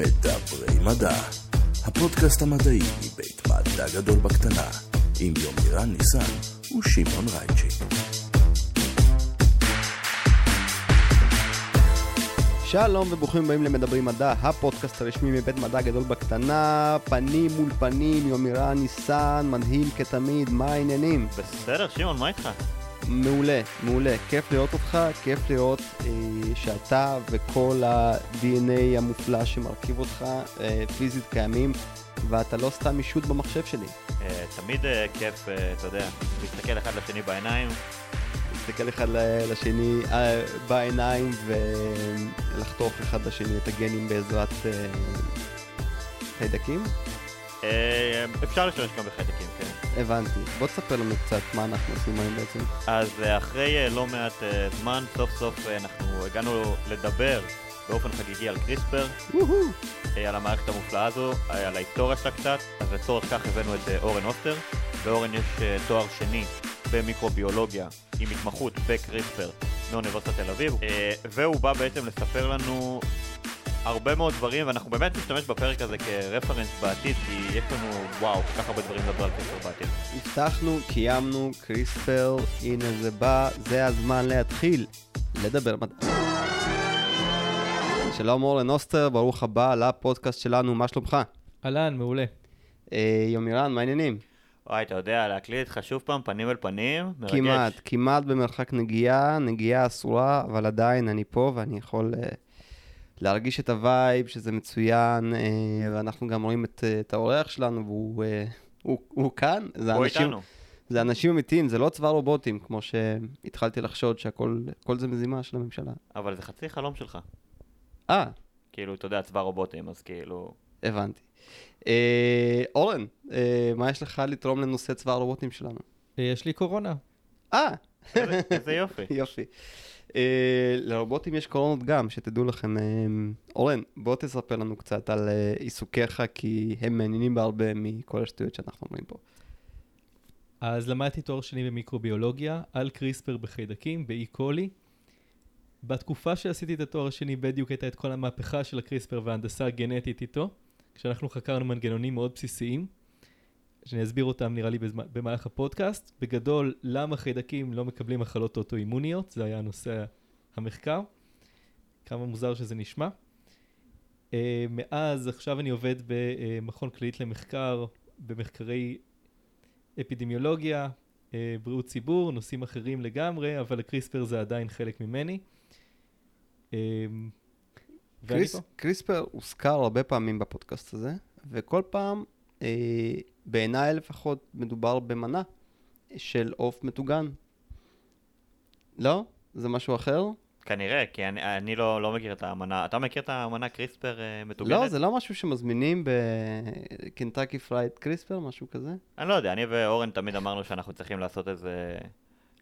מדברי מדע, הפודקאסט המדעי מבית מדע גדול בקטנה, עם יומירן ניסן ושמעון רייצ'י. שלום וברוכים הבאים למדברים מדע, הפודקאסט הרשמי מבית מדע גדול בקטנה, פנים מול פנים, יומירן ניסן, מדהים כתמיד, מה העניינים? בסדר, שמעון, מה איתך? מעולה, מעולה, כיף לראות אותך, כיף לראות אה, שאתה וכל ה-DNA המופלא שמרכיב אותך אה, פיזית קיימים, ואתה לא סתם אישות במחשב שלי. אה, תמיד אה, כיף, אה, אתה יודע, להסתכל אחד לשני בעיניים. להסתכל אחד לשני אה, בעיניים ולחתוך אחד לשני את הגנים בעזרת אה, חיידקים. אה, אפשר להשתמש גם בחיידקים, כן. הבנתי. בוא תספר לנו קצת מה אנחנו עושים היום בעצם. אז אה, אחרי אה, לא מעט זמן, סוף סוף אנחנו הגענו לדבר באופן חגיגי על קריספר, על המערכת המופלאה הזו, על ההיסטוריה שלה קצת, אז לצורך כך הבאנו את אורן אוסטר. לאורן יש תואר שני במיקרוביולוגיה עם התמחות בקריספר מאוניברסיטת תל אביב, והוא בא בעצם לספר לנו הרבה מאוד דברים, ואנחנו באמת נשתמש בפרק הזה כרפרנס בעתיד, כי יש לנו, וואו, כל כך הרבה דברים לדבר על קריספר בעתיד. הבטחנו, קיימנו, קריספר, הנה זה בא, זה הזמן להתחיל לדבר מדע. שלום אורן אוסטר, ברוך הבא לפודקאסט שלנו, מה שלומך? אהלן, מעולה. אה, יומירן, מה העניינים? וואי, אתה יודע, להקליט איתך שוב פעם, פנים אל פנים, מרגש. כמעט, כמעט במרחק נגיעה, נגיעה אסורה, אבל עדיין אני פה ואני יכול uh, להרגיש את ה vibe, שזה מצוין, אה, ואנחנו גם רואים את, אה, את האורח שלנו, והוא אה, הוא, הוא כאן. זה בוא אנשים, איתנו. זה אנשים אמיתיים, זה לא צבא רובוטים, כמו שהתחלתי לחשוד שהכל הכל זה מזימה של הממשלה. אבל זה חצי חלום שלך. אה, כאילו, אתה יודע, צבא רובוטים, אז כאילו... הבנתי. אה, אורן, אה, מה יש לך לתרום לנושא צבא הרובוטים שלנו? אה, יש לי קורונה. אה, איזה יופי. יופי. אה, לרובוטים יש קורונות גם, שתדעו לכם. אה, אורן, בוא תספר לנו קצת על אה, עיסוקיך, כי הם מעניינים בהרבה מכל השטויות שאנחנו אומרים פה. אז למדתי תואר שני במיקרוביולוגיה על קריספר בחיידקים, באי קולי. בתקופה שעשיתי את התואר השני בדיוק הייתה את כל המהפכה של הקריספר וההנדסה הגנטית איתו, כשאנחנו חקרנו מנגנונים מאוד בסיסיים, שאני אסביר אותם נראה לי בזמן, במהלך הפודקאסט. בגדול, למה חיידקים לא מקבלים מחלות אוטואימוניות, זה היה נושא המחקר. כמה מוזר שזה נשמע. Uh, מאז, עכשיו אני עובד במכון כללית למחקר, במחקרי אפידמיולוגיה, uh, בריאות ציבור, נושאים אחרים לגמרי, אבל הקריספר זה עדיין חלק ממני. Uh, קריס. קריספר הוזכר הרבה פעמים בפודקאסט הזה, וכל פעם, אה, בעיניי לפחות, מדובר במנה של עוף מטוגן. לא? זה משהו אחר? כנראה, כי אני, אני לא, לא מכיר את המנה. אתה מכיר את המנה קריספר אה, מטוגנת? לא, זה לא משהו שמזמינים ב Kentucky Fried CRISPR, משהו כזה? אני לא יודע, אני ואורן תמיד אמרנו שאנחנו צריכים לעשות איזה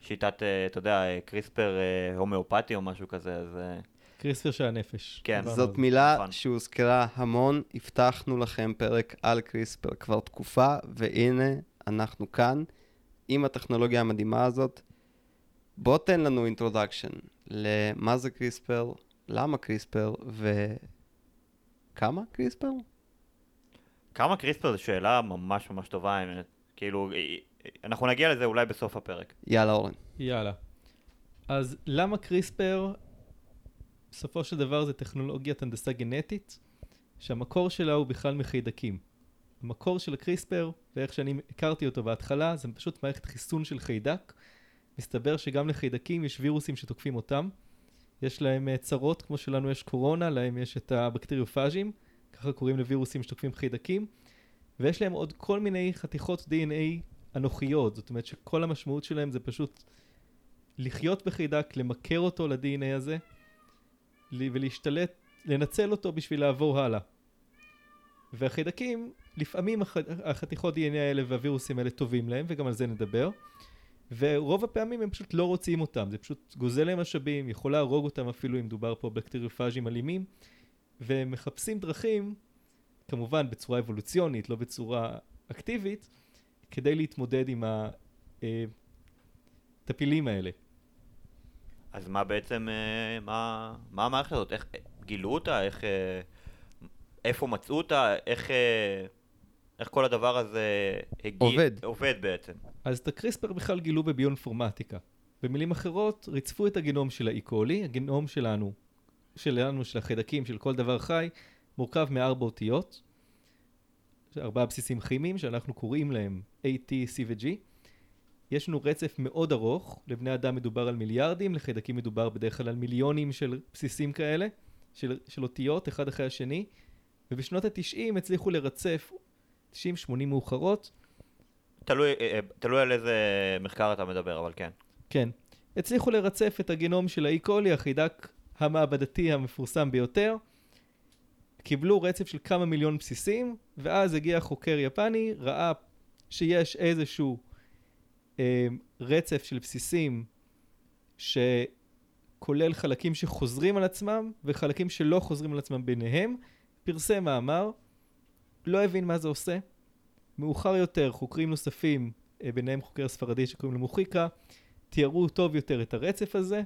שיטת, אה, אתה יודע, אה, קריספר אה, הומאופתי או משהו כזה, אז... אה, קריספר של הנפש. כן. זאת. מילה נכון. שהוזכרה המון, הבטחנו לכם פרק על קריספר כבר תקופה, והנה אנחנו כאן עם הטכנולוגיה המדהימה הזאת. בוא תן לנו introduction למה זה קריספר, למה קריספר וכמה קריספר? כמה קריספר זו שאלה ממש ממש טובה, האמת. כאילו, אה, אה, אנחנו נגיע לזה אולי בסוף הפרק. יאללה אורן. יאללה. אז למה קריספר, בסופו של דבר זה טכנולוגיית הנדסה גנטית, שהמקור שלה הוא בכלל מחיידקים. המקור של הקריספר, ואיך שאני הכרתי אותו בהתחלה, זה פשוט מערכת חיסון של חיידק. מסתבר שגם לחיידקים יש וירוסים שתוקפים אותם. יש להם אה, צרות, כמו שלנו יש קורונה, להם יש את הבקטריופאז'ים, ככה קוראים לווירוסים שתוקפים חיידקים. ויש להם עוד כל מיני חתיכות DNA אנוכיות, זאת אומרת שכל המשמעות שלהם זה פשוט לחיות בחיידק, למכר אותו ל-DNA הזה, ולהשתלט, לנצל אותו בשביל לעבור הלאה. והחיידקים, לפעמים הח- החתיכות DNA האלה והווירוסים האלה טובים להם, וגם על זה נדבר. ורוב הפעמים הם פשוט לא רוצים אותם, זה פשוט גוזל להם משאבים, יכול להרוג אותם אפילו אם מדובר פה בקטריופאז'ים אלימים, והם מחפשים דרכים, כמובן בצורה אבולוציונית, לא בצורה אקטיבית, כדי להתמודד עם הטפילים האלה. אז מה בעצם, אה, מה, מה המערכת הזאת? איך, גילו אותה? איך, אה, איפה מצאו אותה, איך, אה, איך כל הדבר הזה הגיע... עובד. עובד בעצם. אז את הקריספר בכלל גילו בביואינפורמטיקה. במילים אחרות, ריצפו את הגנום של האיקולי, הגנום שלנו, שלנו, של החיידקים, של כל דבר חי, מורכב מארבע אותיות, ארבעה בסיסים כימיים שאנחנו קוראים להם A, T, C ו-G. יש לנו רצף מאוד ארוך, לבני אדם מדובר על מיליארדים, לחיידקים מדובר בדרך כלל על מיליונים של בסיסים כאלה, של, של אותיות, אחד אחרי השני, ובשנות התשעים הצליחו לרצף, 90-80 מאוחרות, תלוי, אה, אה, תלוי על איזה מחקר אתה מדבר, אבל כן. כן. הצליחו לרצף את הגנום של האי קולי, החיידק המעבדתי המפורסם ביותר. קיבלו רצף של כמה מיליון בסיסים, ואז הגיע חוקר יפני, ראה שיש איזשהו רצף של בסיסים שכולל חלקים שחוזרים על עצמם וחלקים שלא חוזרים על עצמם ביניהם, פרסם מאמר, לא הבין מה זה עושה. מאוחר יותר חוקרים נוספים, אה, ביניהם חוקר ספרדי שקוראים לו מוחיקה, תיארו טוב יותר את הרצף הזה,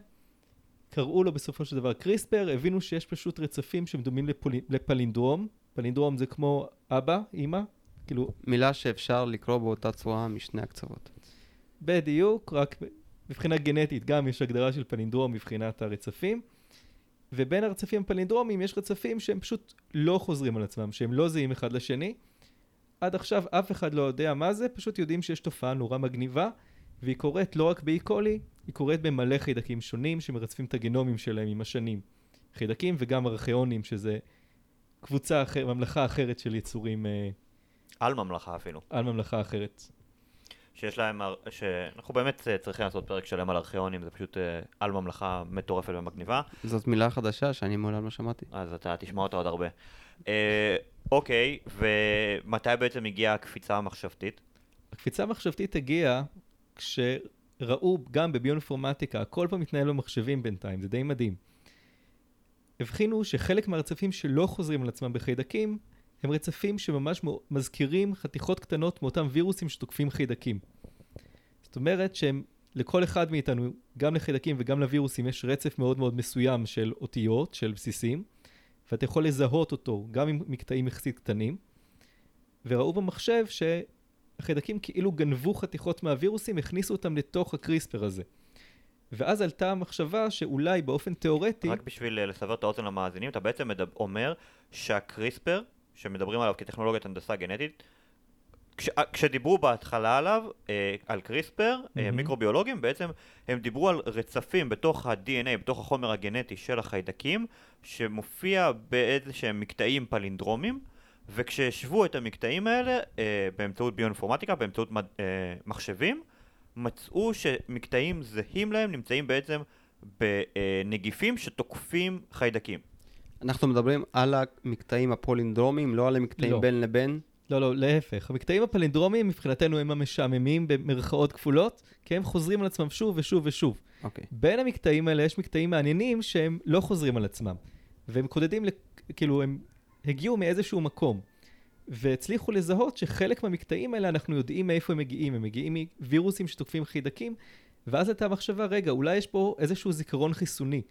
קראו לו בסופו של דבר קריספר, הבינו שיש פשוט רצפים שהם דומים לפול... לפלינדרום, פלינדרום זה כמו אבא, אימא, כאילו מילה שאפשר לקרוא באותה צורה משני הקצוות. בדיוק, רק מבחינה גנטית גם יש הגדרה של פלינדרום מבחינת הרצפים, ובין הרצפים הפלינדרומיים יש רצפים שהם פשוט לא חוזרים על עצמם, שהם לא זהים אחד לשני. עד עכשיו אף אחד לא יודע מה זה, פשוט יודעים שיש תופעה נורא מגניבה, והיא קורית לא רק באי קולי, היא קורית במלא חיידקים שונים שמרצפים את הגנומים שלהם עם השנים. חיידקים וגם ארכיונים, שזה קבוצה אחרת, ממלכה אחרת של יצורים אה, על ממלכה אפילו. על ממלכה אחרת. שיש להם, שאנחנו באמת אה, צריכים לעשות פרק שלם על ארכיונים, זה פשוט אה, על ממלכה מטורפת ומגניבה, זאת מילה חדשה שאני מעולם לא שמעתי. אז אתה תשמע אותה עוד הרבה. אה, אוקיי, ומתי בעצם הגיעה הקפיצה המחשבתית? הקפיצה המחשבתית הגיעה כשראו גם בביואינפורמטיקה, הכל פה מתנהל במחשבים בינתיים, זה די מדהים. הבחינו שחלק מהרצפים שלא חוזרים על עצמם בחיידקים, הם רצפים שממש מזכירים חתיכות קטנות מאותם וירוסים שתוקפים חיידקים. זאת אומרת שהם, לכל אחד מאיתנו, גם לחיידקים וגם לווירוסים, יש רצף מאוד מאוד מסוים של אותיות, של בסיסים, ואתה יכול לזהות אותו גם עם מקטעים יחסית קטנים, וראו במחשב שהחיידקים כאילו גנבו חתיכות מהווירוסים, הכניסו אותם לתוך הקריספר הזה. ואז עלתה המחשבה שאולי באופן תיאורטי, רק בשביל אה, לסבר את האוזן למאזינים, אתה בעצם מדבר, אומר שהקריספר, שמדברים עליו כטכנולוגיית הנדסה גנטית, כש, אה, כשדיברו בהתחלה עליו, אה, על קריספר, אה, מהמם. מיקרוביולוגים, בעצם הם דיברו על רצפים בתוך ה-DNA, בתוך החומר הגנטי של החיידקים, שמופיע באיזה שהם מקטעים פלינדרומים, וכשהשוו את המקטעים האלה אה, באמצעות ביואינפורמטיקה, באמצעות מד, אה, מחשבים, מצאו שמקטעים זהים להם נמצאים בעצם בנגיפים שתוקפים חיידקים. אנחנו מדברים על המקטעים הפולינדרומיים, לא על המקטעים לא. בין לבין. לא, לא, להפך. המקטעים הפלינדרומיים מבחינתנו הם המשעממים במרכאות כפולות, כי הם חוזרים על עצמם שוב ושוב ושוב. אוקיי. בין המקטעים האלה יש מקטעים מעניינים שהם לא חוזרים על עצמם. והם קודדים, כאילו, הם הגיעו מאיזשהו מקום. והצליחו לזהות שחלק מהמקטעים האלה אנחנו יודעים מאיפה הם מגיעים. הם מגיעים מווירוסים שתוקפים חיידקים, ואז הייתה מחשבה, רגע, אולי יש פה איזשהו זיכרון חיסוני,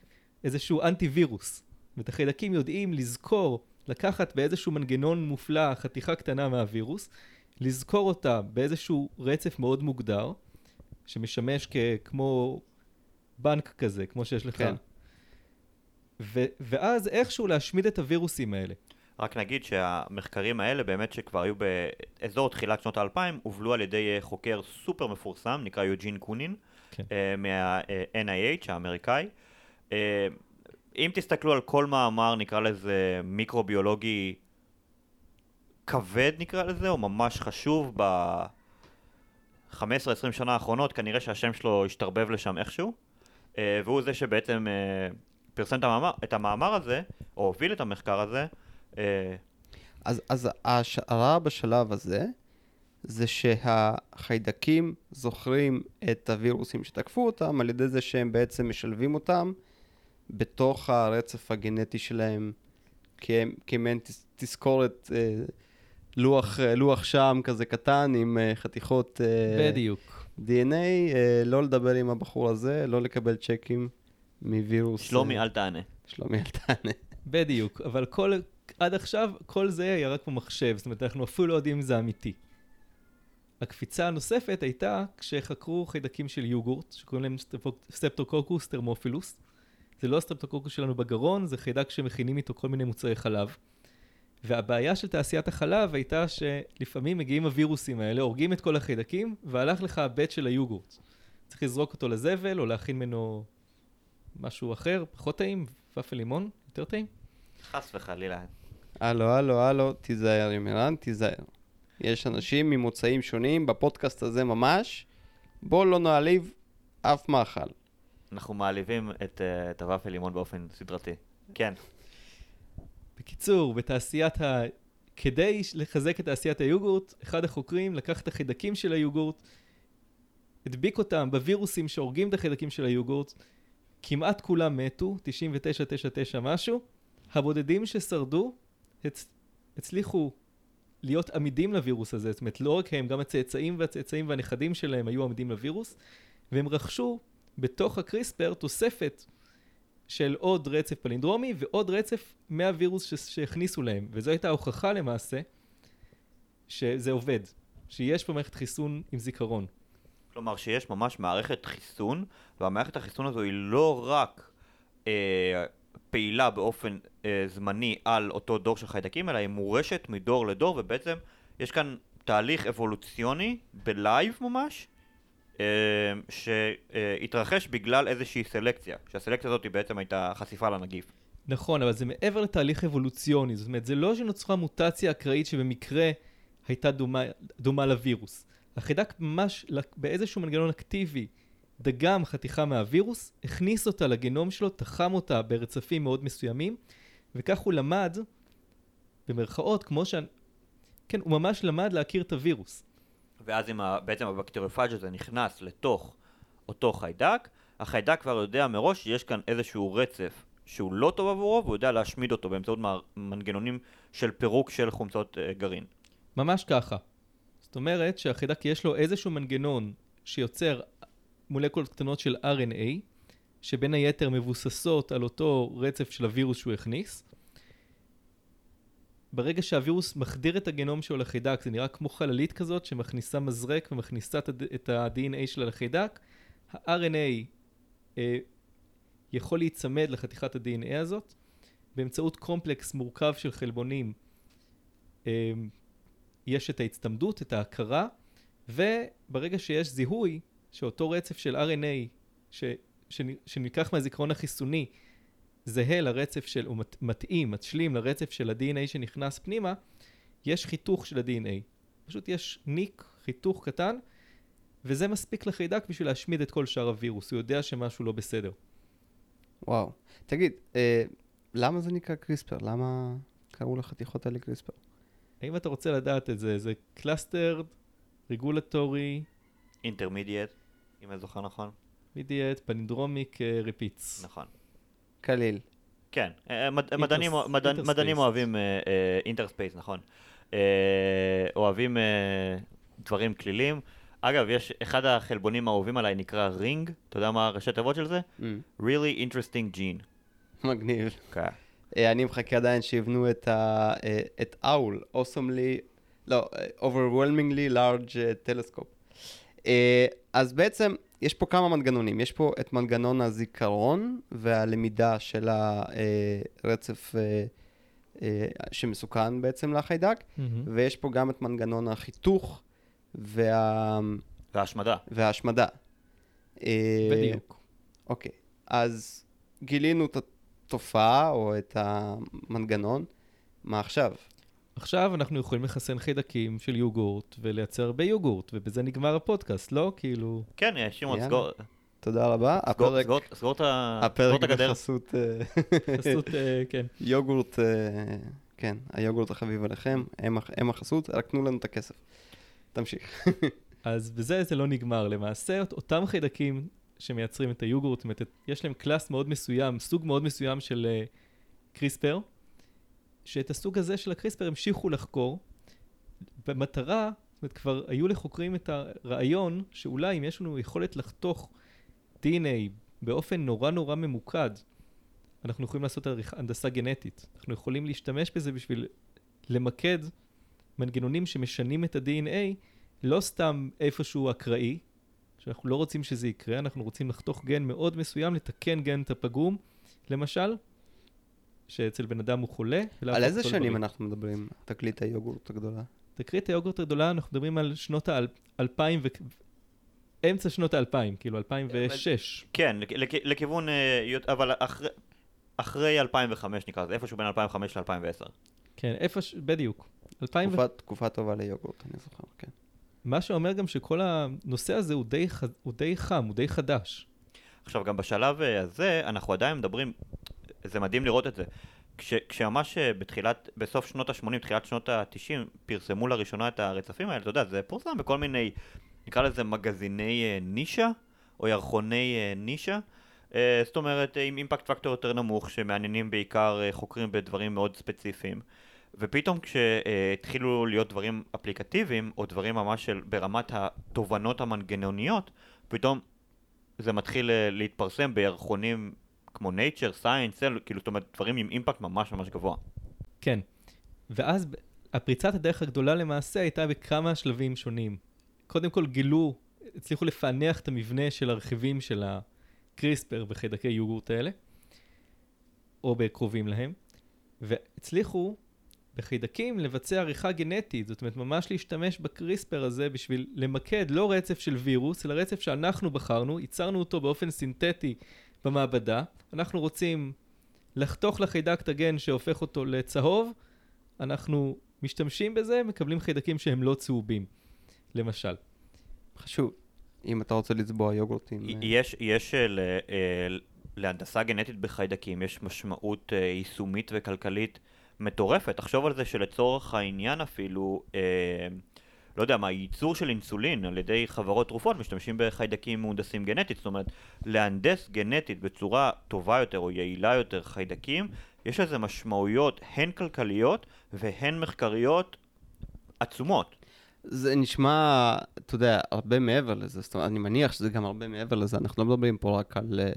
איזשהו אנטי וירוס. ואת החיידקים יודעים לזכור, לקחת באיזשהו מנגנון מופלא חתיכה קטנה מהווירוס, לזכור אותה באיזשהו רצף מאוד מוגדר, שמשמש כ- כמו בנק כזה, כמו שיש לך. כן. ו- ואז איכשהו להשמיד את הווירוסים האלה. רק נגיד שהמחקרים האלה באמת שכבר היו באזור תחילת שנות האלפיים הובלו על ידי אה, חוקר סופר מפורסם נקרא יוג'ין קונין כן. אה, מה-NIH האמריקאי. אם תסתכלו על כל מאמר נקרא לזה מיקרוביולוגי כבד נקרא לזה או ממש חשוב ב-15-20 שנה האחרונות כנראה שהשם שלו השתרבב לשם איכשהו אה, והוא זה שבעצם אה, פרסם את המאמר, את המאמר הזה או הוביל את המחקר הזה אה, אז, אז ההשערה בשלב הזה, זה שהחיידקים זוכרים את הווירוסים שתקפו אותם על ידי זה שהם בעצם משלבים אותם בתוך הרצף הגנטי שלהם כמעין תזכורת אה, לוח, אה, לוח שם כזה קטן עם אה, חתיכות אה, בדיוק. DNA, אה, לא לדבר עם הבחור הזה, לא לקבל צ'קים מווירוס. שלומי אה, אל תענה. שלומי אל תענה. בדיוק, אבל כל עד עכשיו כל זה היה רק במחשב, זאת אומרת אנחנו אפילו לא יודעים אם זה אמיתי. הקפיצה הנוספת הייתה כשחקרו חיידקים של יוגורט, שקוראים להם סטרפטוקוקוס טרמופילוס. זה לא הסטרפטוקוקוס שלנו בגרון, זה חיידק שמכינים איתו כל מיני מוצרי חלב. והבעיה של תעשיית החלב הייתה שלפעמים מגיעים הווירוסים האלה, הורגים את כל החיידקים, והלך לך ה batch של היוגורט. צריך לזרוק אותו לזבל, או להכין ממנו משהו אחר, פחות טעים, ופל לימון, יותר טעים. חס וחלילה. הלו, הלו, הלו, תיזהר ימירן, תיזהר. יש אנשים ממוצאים שונים בפודקאסט הזה ממש. בוא לא נעליב אף מאכל. אנחנו מעליבים את, uh, את הוואפל לימון באופן סדרתי. כן. בקיצור, בתעשיית ה... כדי לחזק את תעשיית היוגורט, אחד החוקרים לקח את החידקים של היוגורט, הדביק אותם בווירוסים שהורגים את החידקים של היוגורט, כמעט כולם מתו, 99.99 משהו, הבודדים ששרדו הצ... הצליחו להיות עמידים לווירוס הזה, זאת אומרת לא רק הם, גם הצאצאים והצאצאים והנכדים שלהם היו עמידים לווירוס, והם רכשו בתוך הקריספר תוספת של עוד רצף פלינדרומי ועוד רצף מהווירוס שהכניסו להם, וזו הייתה ההוכחה למעשה שזה עובד, שיש פה מערכת חיסון עם זיכרון. כלומר שיש ממש מערכת חיסון, והמערכת החיסון הזו היא לא רק אה, פעילה באופן אה, זמני על אותו דור של חיידקים, אלא היא מורשת מדור לדור, ובעצם יש כאן תהליך אבולוציוני בלייב ממש, שהתרחש בגלל איזושהי סלקציה, שהסלקציה הזאת בעצם הייתה חשיפה לנגיף. נכון, אבל זה מעבר לתהליך אבולוציוני, זאת אומרת, זה לא שנוצרה מוטציה אקראית שבמקרה הייתה דומה, דומה לווירוס. החיידק ממש באיזשהו מנגנון אקטיבי דגם חתיכה מהווירוס, הכניס אותה לגנום שלו, תחם אותה ברצפים מאוד מסוימים, וכך הוא למד, במרכאות, כמו ש... כן, הוא ממש למד להכיר את הווירוס. ואז אם ה... בעצם הבקטריופאג' הזה נכנס לתוך אותו חיידק, החיידק כבר יודע מראש שיש כאן איזשהו רצף שהוא לא טוב עבורו, והוא יודע להשמיד אותו באמצעות מנגנונים של פירוק של חומצות uh, גרעין. ממש ככה. זאת אומרת שהחיידק יש לו איזשהו מנגנון שיוצר מולקולות קטנות של RNA, שבין היתר מבוססות על אותו רצף של הווירוס שהוא הכניס. ברגע שהווירוס מחדיר את הגנום שלו לחיידק, זה נראה כמו חללית כזאת שמכניסה מזרק ומכניסה את ה-DNA שלה לחיידק. ה-RNA אה, יכול להיצמד לחתיכת ה-DNA הזאת באמצעות קומפלקס מורכב של חלבונים. אה, יש את ההצטמדות, את ההכרה, וברגע שיש זיהוי, שאותו רצף של RNA ש, ש, שנלקח מהזיכרון החיסוני זהה לרצף של, או מתאים, משלים לרצף של ה-DNA שנכנס פנימה, יש חיתוך של ה-DNA. פשוט יש ניק, חיתוך קטן, וזה מספיק לחיידק בשביל להשמיד את כל שאר הווירוס, הוא יודע שמשהו לא בסדר. וואו. תגיד, אה, למה זה נקרא קריספר? למה קראו לחתיכות האלה קריספר? האם אתה רוצה לדעת את זה? זה clustered, regulatory... intermediate. אם אני זוכר נכון. mediate, palindromic, repeats. נכון. קליל. כן, אה, אה, מדענים, מדענים אוהבים interspace, נכון. אה, אוהבים דברים כלילים. אגב, יש אחד החלבונים האהובים עליי נקרא רינג, אתה יודע מה הראשי תיבות של זה? Mm. really interesting gene. מגניב. כן. אני מחכה עדיין שיבנו את אאול, awesomely, לא, overwhelmingly large telescope. אה, אז בעצם יש פה כמה מנגנונים. יש פה את מנגנון הזיכרון והלמידה של הרצף אה, אה, שמסוכן בעצם לחיידק, mm-hmm. ויש פה גם את מנגנון החיתוך וה... וההשמדה. וההשמדה. בדיוק. אוקיי, אז גילינו את התופעה או את המנגנון, מה עכשיו? עכשיו אנחנו יכולים לחסן חיידקים של יוגורט ולייצר הרבה יוגורט, ובזה נגמר הפודקאסט, לא? כאילו... כן, שמעון, סגור... תודה רבה. הפרק... סגור את הגדר. הפרק בחסות... אה, חסות, אה, כן. יוגורט, אה, כן, היוגורט החביב עליכם, הם החסות, רק תנו לנו את הכסף. תמשיך. אז בזה זה לא נגמר. למעשה, אותם חיידקים שמייצרים את היוגורט, יש להם קלאס מאוד מסוים, סוג מאוד מסוים של קריספר, שאת הסוג הזה של הקריספר המשיכו לחקור, במטרה, זאת אומרת, כבר היו לחוקרים את הרעיון שאולי אם יש לנו יכולת לחתוך DNA באופן נורא נורא ממוקד אנחנו יכולים לעשות הנדסה גנטית. אנחנו יכולים להשתמש בזה בשביל למקד מנגנונים שמשנים את ה-DNA, לא סתם איפשהו אקראי, שאנחנו לא רוצים שזה יקרה, אנחנו רוצים לחתוך גן מאוד מסוים, לתקן גן את הפגום, למשל, שאצל בן אדם הוא חולה. על איזה שנים לבריא. אנחנו מדברים? תקליט היוגורט הגדולה. תקרית היוגורט הגדולה, אנחנו מדברים על שנות האלפיים ו... אמצע שנות האלפיים, כאילו 2006. כן, לכ- לכ- לכיוון, אה, אבל אחרי- אחרי 2005 נקרא לזה, איפשהו בין 2005 ל-2010. כן, איפה ש... בדיוק. 2000 ו... תקופה- תקופה טובה ליוגורט, אני זוכר, כן. מה שאומר גם שכל הנושא הזה הוא די, ח... הוא די חם, הוא די חדש. עכשיו, גם בשלב אה, הזה, אנחנו עדיין מדברים, זה מדהים לראות את זה. כש, כשממש אה, בתחילת, בסוף שנות ה-80, תחילת שנות ה-90, פרסמו לראשונה את הרצפים האלה, אתה יודע, זה פורסם בכל מיני, נקרא לזה מגזיני אה, נישה, או ירחוני אה, נישה. זאת אומרת, עם אימפקט פקטור יותר נמוך, שמעניינים בעיקר חוקרים בדברים מאוד ספציפיים. ופתאום כשהתחילו להיות דברים אפליקטיביים, או דברים ממש של, ברמת התובנות המנגנוניות, פתאום זה מתחיל להתפרסם בירחונים כמו nature, science, Cell, כאילו, זאת אומרת, דברים עם אימפקט ממש ממש גבוה. כן. ואז הפריצת הדרך הגדולה למעשה הייתה בכמה שלבים שונים. קודם כל גילו, הצליחו לפענח את המבנה של הרכיבים של הקריספר בחיידקי יוגורט האלה, או בקרובים להם, והצליחו בחיידקים לבצע עריכה גנטית, זאת אומרת ממש להשתמש בקריספר הזה בשביל למקד לא רצף של וירוס, אלא רצף שאנחנו בחרנו, ייצרנו אותו באופן סינתטי במעבדה, אנחנו רוצים לחתוך לחיידק את הגן שהופך אותו לצהוב, אנחנו משתמשים בזה, מקבלים חיידקים שהם לא צהובים, למשל. חשוב, אם אתה רוצה לצבוע יוגורטים. אה, יש, יש אה, ל- אה, להנדסה גנטית בחיידקים, יש משמעות יישומית וכלכלית מטורפת. תחשוב על זה שלצורך העניין אפילו, לא יודע מה, ייצור של אינסולין על ידי חברות תרופות משתמשים בחיידקים מהונדסים גנטית. זאת אומרת, להנדס גנטית בצורה טובה יותר או יעילה יותר חיידקים, יש לזה משמעויות הן כלכליות והן מחקריות עצומות. זה נשמע, אתה יודע, הרבה מעבר לזה, זאת אומרת, אני מניח שזה גם הרבה מעבר לזה, אנחנו לא מדברים פה רק על... אה,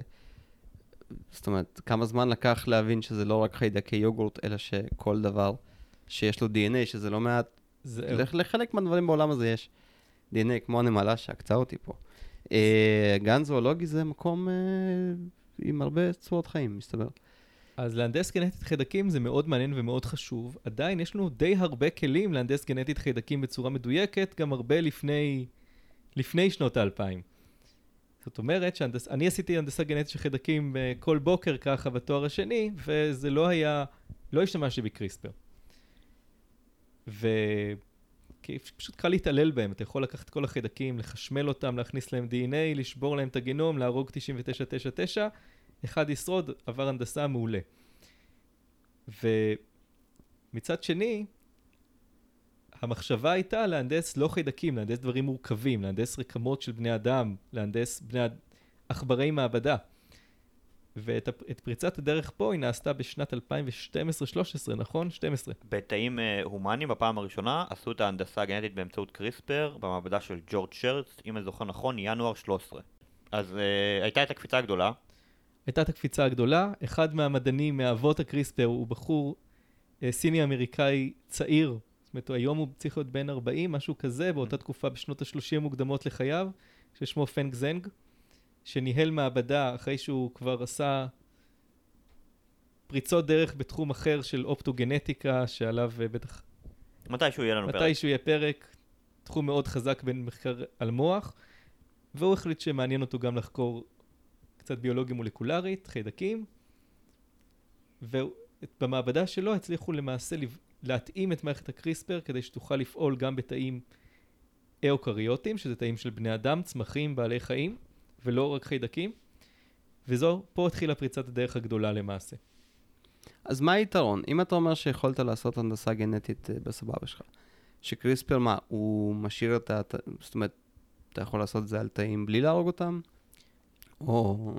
זאת אומרת, כמה זמן לקח להבין שזה לא רק חיידקי יוגורט, אלא שכל דבר שיש לו DNA, שזה לא מעט, זה, לח- לחלק מהדברים בעולם הזה יש DNA, כמו הנמלה שעקצה אותי פה. אה, גן זואולוגי זה מקום אה, עם הרבה צורות חיים, מסתבר. אז להנדס גנטית חיידקים זה מאוד מעניין ומאוד חשוב. עדיין יש לנו די הרבה כלים להנדס גנטית חיידקים בצורה מדויקת, גם הרבה לפני, לפני שנות האלפיים. זאת אומרת שאני עשיתי הנדסה גנטית של חיידקים אה, כל בוקר ככה בתואר השני, וזה לא היה, לא השתמשתי בקריספר. ו... כי פשוט קל להתעלל בהם, אתה יכול לקחת כל החיידקים, לחשמל אותם, להכניס להם DNA, לשבור להם את הגנום, להרוג 9999, אחד ישרוד, עבר הנדסה מעולה. ומצד שני, המחשבה הייתה להנדס לא חיידקים, להנדס דברים מורכבים, להנדס רקמות של בני אדם, להנדס בני עכברי מעבדה. ואת פריצת הדרך פה היא נעשתה בשנת 2012-2013, נכון? 12. בתאים אה, הומניים בפעם הראשונה עשו את ההנדסה הגנטית באמצעות קריספר במעבדה של ג'ורג' שרץ, אם אני זוכר נכון, ינואר 13. אז אה, הייתה את הקפיצה הגדולה, הייתה את הקפיצה הגדולה, אחד מהמדענים, מאבות הקריספר, הוא בחור אה, סיני-אמריקאי צעיר, זאת אומרת, היום הוא צריך להיות בן 40, משהו כזה, באותה תקופה בשנות ה-30 מוקדמות לחייו, ששמו פנג זנג, שניהל מעבדה אחרי שהוא כבר עשה פריצות דרך בתחום אחר של אופטוגנטיקה, שעליו אה, בטח מתישהו יהיה לנו פרק. מתישהו יהיה פרק, תחום מאוד חזק בין מחקר על מוח, והוא החליט שמעניין אותו גם לחקור קצת ביולוגיה מולקולרית, חיידקים, ובמעבדה שלו הצליחו למעשה להתאים את מערכת הקריספר כדי שתוכל לפעול גם בתאים אאוקריוטיים, שזה תאים של בני אדם, צמחים, בעלי חיים, ולא רק חיידקים, וזו, פה התחילה פריצת הדרך הגדולה למעשה. אז מה היתרון? אם אתה אומר שיכולת לעשות הנדסה גנטית אה, בסבבה שלך, שקריספר, מה, הוא משאיר את ה... זאת אומרת, אתה יכול לעשות את זה על תאים בלי להרוג אותם? או...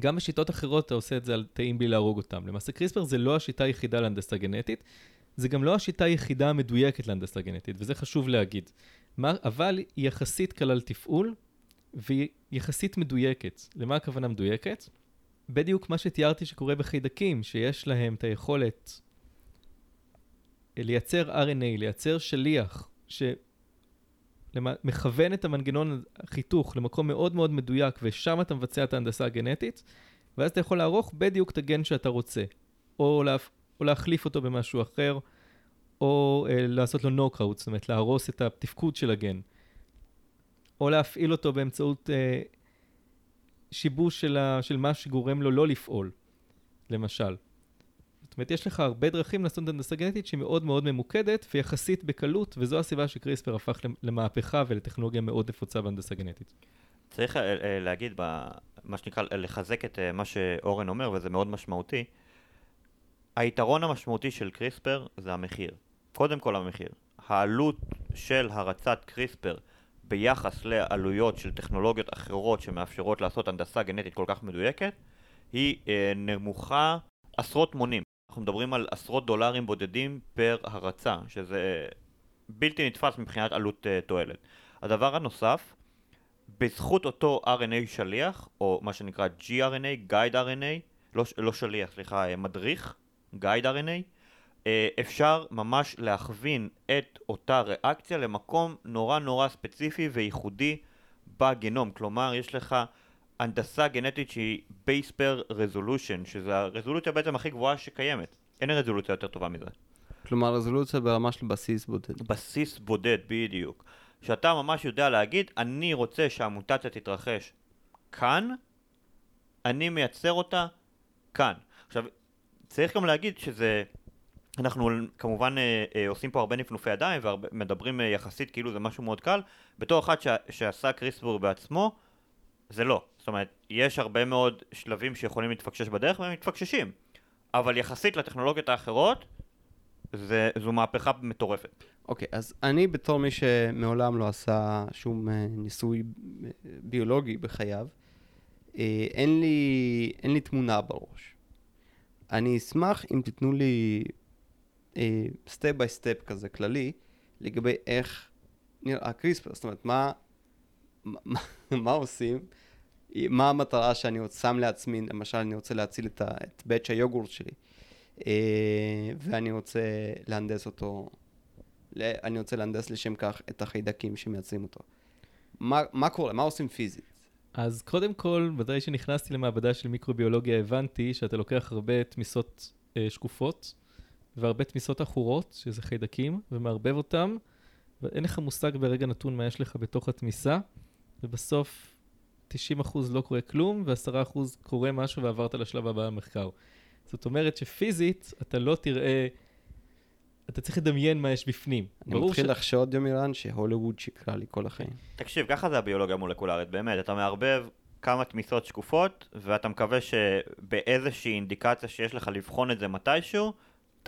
גם בשיטות אחרות אתה עושה את זה על תאים בלי להרוג אותם. למעשה קריספר זה לא השיטה היחידה להנדסה גנטית, זה גם לא השיטה היחידה המדויקת להנדסה גנטית, וזה חשוב להגיד. מה, אבל היא יחסית קלה לתפעול, והיא יחסית מדויקת. למה הכוונה מדויקת? בדיוק מה שתיארתי שקורה בחיידקים, שיש להם את היכולת לייצר RNA, לייצר שליח, שמכוון את המנגנון החיתוך למקום מאוד מאוד מדויק, ושם אתה מבצע את ההנדסה הגנטית, ואז אתה יכול לערוך בדיוק את הגן שאתה רוצה, או, לה, או להחליף אותו במשהו אחר, או אה, לעשות לו נוקאוט, זאת אומרת להרוס את התפקוד של הגן, או להפעיל אותו באמצעות אה, שיבוש של, ה, של מה שגורם לו לא לפעול, למשל. זאת אומרת, יש לך הרבה דרכים לעשות הנדסה גנטית שהיא מאוד מאוד ממוקדת ויחסית בקלות, וזו הסיבה שקריספר הפך למהפכה ולטכנולוגיה מאוד נפוצה בהנדסה גנטית. צריך אה, אה, להגיד, מה שנקרא, לחזק את אה, מה שאורן אומר, וזה מאוד משמעותי. היתרון המשמעותי של קריספר זה המחיר. קודם כל המחיר. העלות של הרצת קריספר ביחס לעלויות של טכנולוגיות אחרות שמאפשרות לעשות הנדסה גנטית כל כך מדויקת, היא אה, נמוכה עשרות מונים. אנחנו מדברים על עשרות דולרים בודדים פר הרצה, שזה בלתי נתפס מבחינת עלות אה, תועלת. הדבר הנוסף, בזכות אותו RNA שליח, או מה שנקרא gRNA, Guide RNA, לא, לא שליח, סליחה, אה, מדריך, Guide RNA, אה, אפשר ממש להכווין את אותה ריאקציה למקום נורא נורא ספציפי וייחודי בגנום. כלומר, יש לך הנדסה גנטית שהיא base per resolution, שזה הרזולוציה בעצם הכי גבוהה שקיימת. אין רזולוציה יותר טובה מזה. כלומר, רזולוציה ברמה של בסיס בודד. בסיס בודד, בדיוק. שאתה ממש יודע להגיד, אני רוצה שהמוטציה תתרחש כאן, אני מייצר אותה כאן. עכשיו, צריך גם להגיד שזה... אנחנו כמובן אה, אה, עושים פה הרבה נפנופי ידיים ומדברים אה, יחסית כאילו זה משהו מאוד קל. בתור אחד. שעשה קריספור בעצמו, זה לא. זאת אומרת, יש הרבה מאוד שלבים שיכולים להתפקשש בדרך והם מתפקששים. אבל יחסית לטכנולוגיות האחרות, זה, זו מהפכה מטורפת. אוקיי, okay, אז אני בתור מי שמעולם לא עשה שום ניסוי ביולוגי בחייו, אין לי, אין לי תמונה בראש. אני אשמח אם תיתנו לי step by step כזה כללי, לגבי איך נראה קריספר, זאת אומרת, מה, מה, מה עושים, מה המטרה שאני שם לעצמי, למשל אני רוצה להציל את, את batch היוגורט שלי, אה, ואני רוצה להנדס אותו, אני רוצה להנדס לשם כך את החיידקים שמייצרים אותו. מה, מה קורה? מה עושים פיזית? אז קודם כל, ודאי שנכנסתי למעבדה של מיקרוביולוגיה, הבנתי שאתה לוקח הרבה תמיסות אה, שקופות, והרבה תמיסות עכורות, שזה חיידקים, ומערבב אותם, ואין לך מושג ברגע נתון מה יש לך בתוך התמיסה, ובסוף 90% לא קורה כלום, ו-10% קורה משהו ועברת לשלב הבא במחקר. זאת אומרת שפיזית, אתה לא תראה... אתה צריך לדמיין מה יש בפנים. אני מתחיל ש... לחשוד, יומירן, שהוליווד שיקרה לי כל החיים. תקשיב, ככה זה הביולוגיה המולקולרית, באמת. אתה מערבב כמה תמיסות שקופות, ואתה מקווה שבאיזושהי אינדיקציה שיש לך לבחון את זה מתישהו,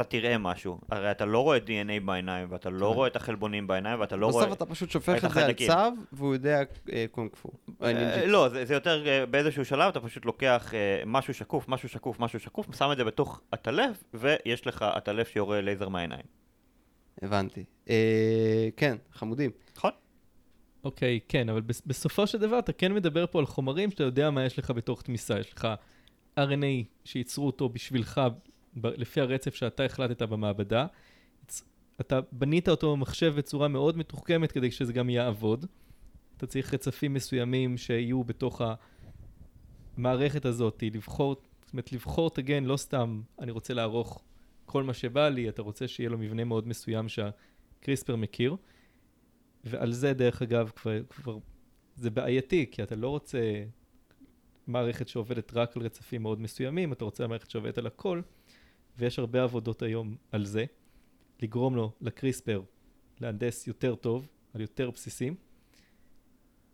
אתה תראה משהו. הרי אתה לא רואה DNA בעיניים, ואתה לא כן. רואה את החלבונים בעיניים, ואתה לא רואה בסוף אתה פשוט שופך את זה על צו, והוא יודע אה, קונג פו. אה, לא, זה יותר אה, באיזשהו שלב, אתה פשוט לוקח משהו שקוף, משהו שקוף, משהו שקוף, שם את זה בתוך הטלף, ויש לך הטלף שיורה לייזר מהעיניים. הבנתי. כן, חמודים. נכון. אוקיי, כן, אבל בסופו של דבר אתה כן מדבר פה על חומרים שאתה יודע מה יש לך בתוך תמיסה. יש לך RNA שייצרו אותו בשבילך לפי הרצף שאתה החלטת במעבדה. אתה בנית אותו במחשב בצורה מאוד מתוחכמת כדי שזה גם יעבוד. אתה צריך רצפים מסוימים שיהיו בתוך המערכת הזאת, לבחור, זאת אומרת, לבחור את הגן לא סתם אני רוצה לערוך כל מה שבא לי, אתה רוצה שיהיה לו מבנה מאוד מסוים שהקריספר מכיר. ועל זה, דרך אגב, כבר, כבר זה בעייתי, כי אתה לא רוצה מערכת שעובדת רק על רצפים מאוד מסוימים, אתה רוצה מערכת שעובדת על הכל. ויש הרבה עבודות היום על זה, לגרום לו, לקריספר, להנדס יותר טוב, על יותר בסיסים.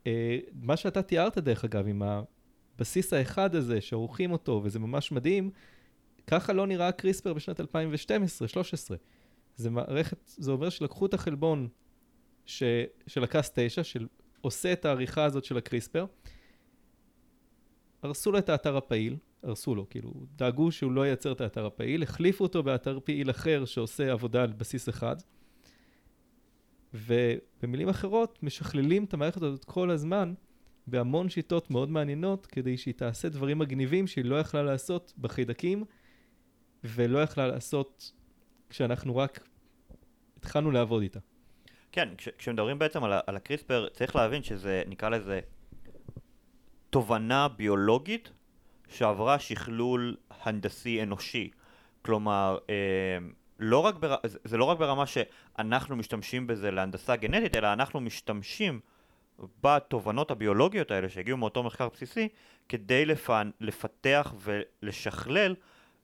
Uh, מה שאתה תיארת דרך אגב, עם הבסיס האחד הזה, שעורכים אותו, וזה ממש מדהים, ככה לא נראה קריספר בשנת 2012-2013. זה מערכת, זה אומר שלקחו את החלבון ש, של הקאס 9, שעושה את העריכה הזאת של הקריספר, הרסו לו את האתר הפעיל, הרסו לו, כאילו, דאגו שהוא לא ייצר את האתר הפעיל, החליפו אותו באתר פעיל אחר שעושה עבודה על בסיס אחד, ובמילים אחרות, משכללים את המערכת הזאת כל הזמן בהמון שיטות מאוד מעניינות, כדי שהיא תעשה דברים מגניבים שהיא לא יכלה לעשות בחיידקים, ולא יכלה לעשות כשאנחנו רק התחלנו לעבוד איתה. כן, כש, כשמדברים בעצם על, על הקריספר, צריך להבין שזה, נקרא לזה, תובנה ביולוגית שעברה שכלול הנדסי אנושי. כלומר, אה, לא רק בר... זה- לא רק ברמה שאנחנו משתמשים בזה להנדסה גנטית, אלא אנחנו משתמשים בתובנות הביולוגיות האלה שהגיעו מאותו מחקר בסיסי, כדי לפן... לפתח ולשכלל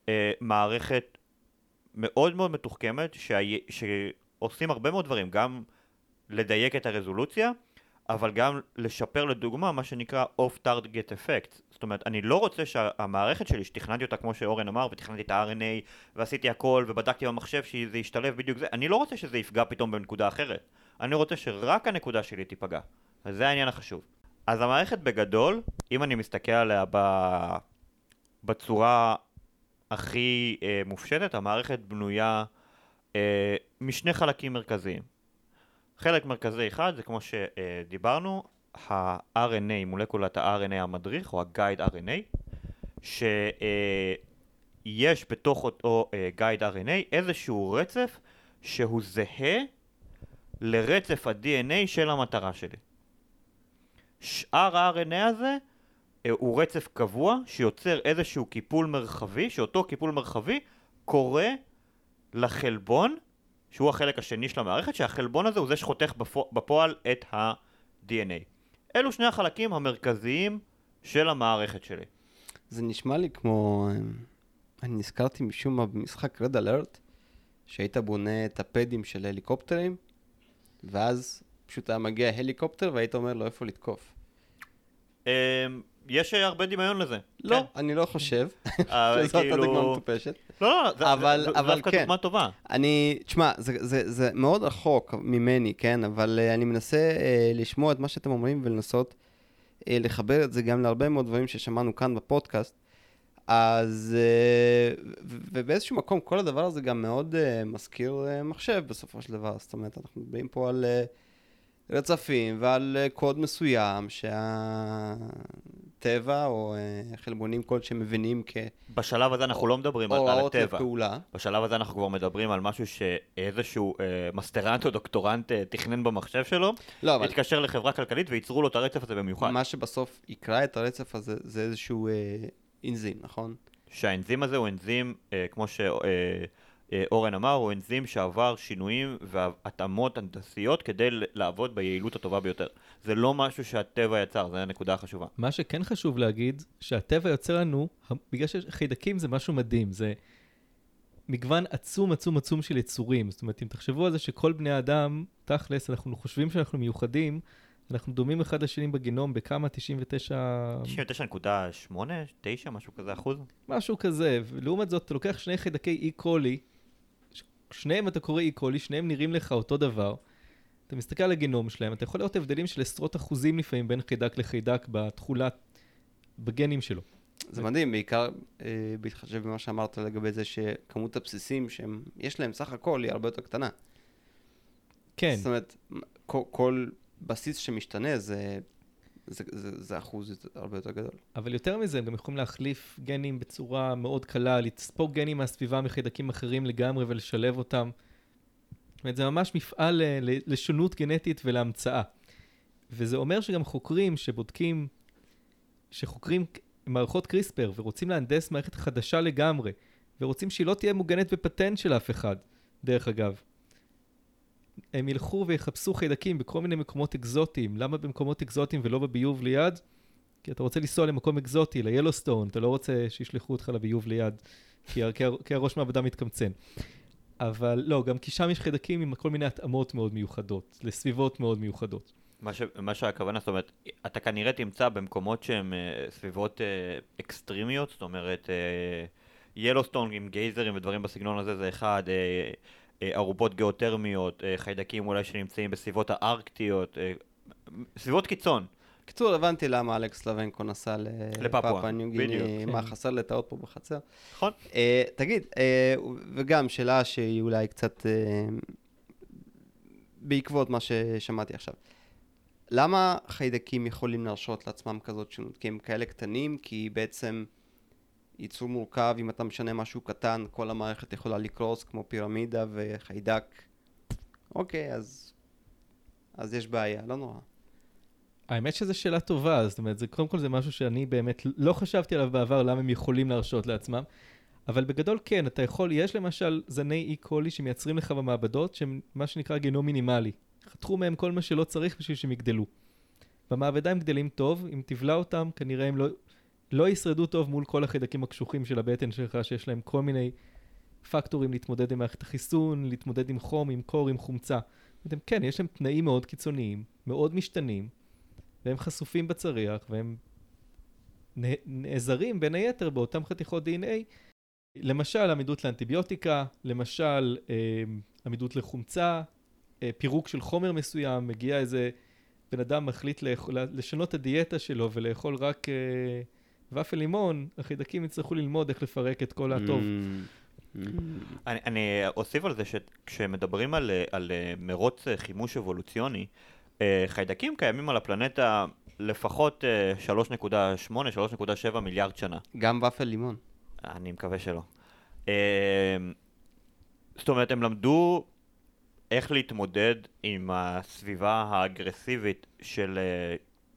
אה, מערכת מאוד מאוד מתוחכמת, שהי... שעושים הרבה מאוד דברים, גם לדייק את הרזולוציה, אבל גם לשפר לדוגמה מה שנקרא off-target effect. זאת אומרת, אני לא רוצה שהמערכת שלי, שתכננתי אותה כמו שאורן אמר, ותכננתי את ה-RNA, ועשיתי הכל, ובדקתי במחשב שזה ישתלב בדיוק זה, אני לא רוצה שזה יפגע פתאום בנקודה אחרת. אני רוצה שרק הנקודה שלי תיפגע. וזה העניין החשוב. אז המערכת בגדול, אם אני מסתכל עליה ב... בצורה הכי אה, מופשטת, המערכת בנויה אה, משני חלקים מרכזיים. חלק מרכזי אחד זה כמו שדיברנו, ה-RNA, מולקולת ה-RNA המדריך, או ה-guide RNA, שיש בתוך אותו uh, guide RNA איזשהו רצף שהוא זהה לרצף ה-DNA של המטרה שלי. שאר ה-RNA הזה uh, הוא רצף קבוע שיוצר איזשהו קיפול מרחבי, שאותו קיפול מרחבי קורא לחלבון שהוא החלק השני של המערכת, שהחלבון הזה הוא זה שחותך בפוע- בפועל את ה-DNA. אלו שני החלקים המרכזיים של המערכת שלי. זה נשמע לי כמו... אה, אני נזכרתי משום מה במשחק רד אלרט, שהיית בונה את הפדים של הליקופטרים, ואז פשוט היה מגיע הליקופטר והיית אומר לו איפה לתקוף. אמ, יש אה, הרבה דמיון לזה. לא, כן. אני לא חושב אה, שזאת כאילו- הדוגמה מטופשת. לא, לא, זה- אבל- זה- זה אבל דווקא כן. דוגמה טובה. אני, תשמע, זה, זה, זה מאוד רחוק ממני, כן? אבל uh, אני מנסה uh, לשמוע את מה שאתם אומרים ולנסות uh, לחבר את זה גם להרבה מאוד דברים ששמענו כאן בפודקאסט. אז, uh, ובאיזשהו מקום כל הדבר הזה גם מאוד uh, מזכיר uh, מחשב בסופו של דבר. זאת אומרת, אנחנו מדברים פה על uh, רצפים ועל uh, קוד מסוים שהטבע או חלבונים כלשהם מבינים בשלב הזה אנחנו לא מדברים על על הטבע. לפעולה. בשלב הזה אנחנו כבר מדברים על משהו שאיזשהו אה, מסטרנט או דוקטורנט אה, תכנן במחשב שלו, לא, אבל התקשר לחברה כלכלית וייצרו לו את הרצף הזה במיוחד. מה שבסוף יקרא את הרצף הזה זה איזשהו אה, אנזים, נכון? שהאנזים הזה הוא אנזים, אה, כמו שאורן אמר, הוא אנזים שעבר שינויים והתאמות הנדסיות כדי לעבוד ביעילות הטובה ביותר. זה לא משהו שהטבע יצר, זו הנקודה החשובה. מה שכן חשוב להגיד, שהטבע יוצר לנו, בגלל שחיידקים זה משהו מדהים, זה מגוון עצום עצום עצום של יצורים. זאת אומרת, אם תחשבו על זה שכל בני האדם, תכלס, אנחנו חושבים שאנחנו מיוחדים, אנחנו דומים אחד לשני בגנום בכמה? 99... 99.8, 9, משהו כזה אחוז? משהו כזה, ולעומת זאת, אתה לוקח שני חיידקי אי קולי, ש- שניהם אתה קורא אי קולי, שניהם נראים לך אותו דבר, אתה מסתכל על הגנום שלהם, אתה יכול לראות הבדלים של עשרות אחוזים לפעמים בין חיידק לחיידק בתכולה, בגנים שלו. זה מדהים, בעיקר אה, בהתחשב במה שאמרת לגבי זה שכמות הבסיסים שיש להם סך הכל היא הרבה יותר קטנה. כן, זאת אומרת, כל, כל בסיס שמשתנה זה, זה, זה, זה אחוז הרבה יותר גדול. אבל יותר מזה, הם גם יכולים להחליף גנים בצורה מאוד קלה, לספוג גנים מהסביבה מחיידקים אחרים לגמרי ולשלב אותם. זאת אומרת, זה ממש מפעל אה, לשונות גנטית ולהמצאה. וזה אומר שגם חוקרים שבודקים, שחוקרים מערכות קריספר ורוצים להנדס מערכת חדשה לגמרי, ורוצים שהיא לא תהיה מוגנת בפטנט של אף אחד, דרך אגב. הם ילכו ויחפשו חיידקים בכל מיני מקומות אקזוטיים. למה במקומות אקזוטיים ולא בביוב ליד? כי אתה רוצה לנסוע למקום אקזוטי, ליילוסטון, אתה לא רוצה שישלחו אותך לביוב ליד, כי, ה- כי, כי הראש מעבדה מתקמצן. אבל לא, גם כי שם יש חיידקים עם כל מיני התאמות מאוד מיוחדות, לסביבות מאוד מיוחדות. מה, ש... מה שהכוונה, זאת אומרת, אתה כנראה תמצא במקומות שהם אה, סביבות אה, אקסטרימיות, זאת אומרת, אה, ילוסטון עם גייזרים ודברים בסגנון הזה זה אחד, אה, ארובות גיאותרמיות, אה, חיידקים אולי שנמצאים בסביבות הארקטיות, אה, סביבות קיצון. קיצור, הבנתי למה אלכס לבנקו נסע לפפואה, ניו גיני, מה, כן. חסר לטעות פה בחצר? נכון? אה, תגיד, אה, וגם שאלה שהיא אולי קצת אה, בעקבות מה ששמעתי עכשיו. למה חיידקים יכולים להרשות לעצמם כזאת שונות? כי הם כאלה קטנים, כי בעצם ייצור מורכב, אם אתה משנה משהו קטן, כל המערכת יכולה לקרוס כמו פירמידה וחיידק. אוקיי, אז, אז יש בעיה, לא נורא. האמת שזו שאלה טובה, זאת אומרת, זה, קודם כל זה משהו שאני באמת לא חשבתי עליו בעבר, למה הם יכולים להרשות לעצמם, אבל בגדול כן, אתה יכול, יש למשל זני אי קולי שמייצרים לך במעבדות, שהם מה שנקרא גנום מינימלי. חתכו מהם כל מה שלא צריך בשביל שהם יגדלו. במעבדה הם גדלים טוב, אם תבלע אותם, כנראה הם לא, לא ישרדו טוב מול כל החיידקים הקשוחים של הבטן שלך, שיש להם כל מיני פקטורים להתמודד עם מערכת החיסון, להתמודד עם חום, עם קור, עם חומצה. הם, כן, יש להם תנאים מאוד קיצוניים, מאוד משתנים, והם חשופים בצריח, והם נעזרים בין היתר באותם חתיכות DNA, למשל עמידות לאנטיביוטיקה, למשל אה, עמידות לחומצה, אה, פירוק של חומר מסוים, מגיע איזה בן אדם מחליט לאכול, לשנות את הדיאטה שלו ולאכול רק אה, ופל לימון, החידקים יצטרכו ללמוד איך לפרק את כל הטוב. Mm. אני, אני אוסיף על זה שכשמדברים על, על אה, מרוץ אה, חימוש אבולוציוני, אה, חיידקים קיימים על הפלנטה לפחות 3.8-3.7 מיליארד שנה. גם ופל לימון. אני מקווה שלא. זאת אומרת, הם למדו איך להתמודד עם הסביבה האגרסיבית של,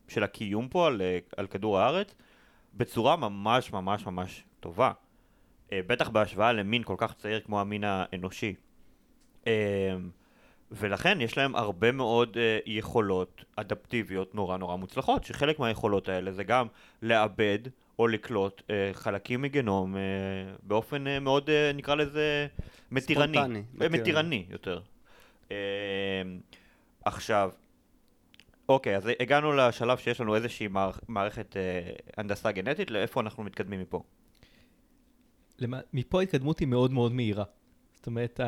של הקיום פה על, על כדור הארץ בצורה ממש ממש ממש טובה. בטח בהשוואה למין כל כך צעיר כמו המין האנושי. ולכן יש להם הרבה מאוד uh, יכולות אדפטיביות נורא נורא מוצלחות, שחלק מהיכולות האלה זה גם לאבד או לקלוט uh, חלקים מגנום uh, באופן uh, מאוד, uh, נקרא לזה, מתירני. ספונטני. מתירני יותר. Uh, עכשיו, אוקיי, אז הגענו לשלב שיש לנו איזושהי מערכ, מערכת uh, הנדסה גנטית, לאיפה אנחנו מתקדמים מפה? למה, מפה ההתקדמות היא מאוד מאוד מהירה. זאת אומרת,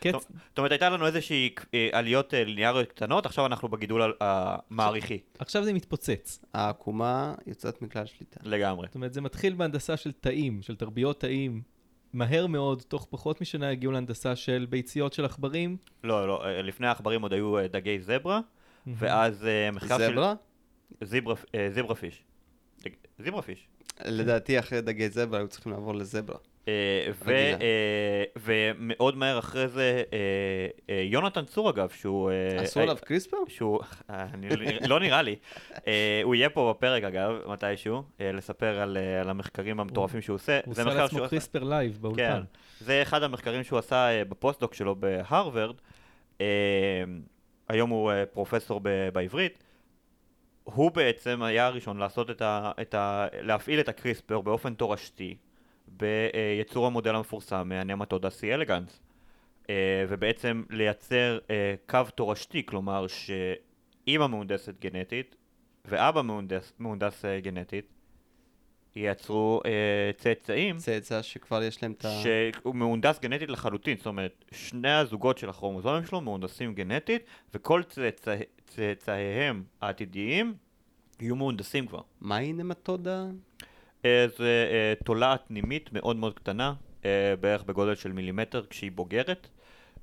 קץ... זאת אומרת, הייתה לנו איזושהי אה, עליות אה, ליניאריות קטנות, עכשיו אנחנו בגידול המעריכי. עכשיו זה מתפוצץ. העקומה יוצאת מכלל שליטה. לגמרי. זאת אומרת, זה מתחיל בהנדסה של תאים, של תרביות תאים. מהר מאוד, תוך פחות משנה הגיעו להנדסה של ביציות של עכברים. לא, לא, אה, לפני העכברים עוד היו דגי זברה, ואז מחקר של... זברה? זברה פיש. זברה פיש. לדעתי אחרי דגי זברה היו צריכים לעבור לזברה. אה, אה, ומאוד מהר אחרי זה, אה, יונתן צור אגב, שהוא... עשו עליו קריספר? שהוא, לא נראה לי. הוא יהיה פה בפרק אגב, מתישהו, לספר על המחקרים המטורפים שהוא עושה. הוא עושה לעצמו קריספר live באולפן. כן, זה אחד המחקרים שהוא עשה בפוסט-דוק שלו בהרווארד. היום הוא פרופסור בעברית. הוא בעצם היה הראשון לעשות את ה... להפעיל את הקריספר באופן תורשתי. ביצור המודל המפורסם מהנמטודה C. elegans ובעצם לייצר אה, קו תורשתי, כלומר שאימא מהונדסת גנטית ואבא מהונדס, מהונדס אה, גנטית ייצרו אה, צאצאים. צאצא שכבר יש להם את ה... שהוא מהונדס גנטית לחלוטין, זאת אומרת, שני הזוגות של הכרומוזומים שלו מהונדסים גנטית, וכל צאצא, צאצאיהם העתידיים יהיו מהונדסים כבר. מהי נמטודה? זה אה, תולעת פנימית מאוד מאוד קטנה, אה, בערך בגודל של מילימטר כשהיא בוגרת,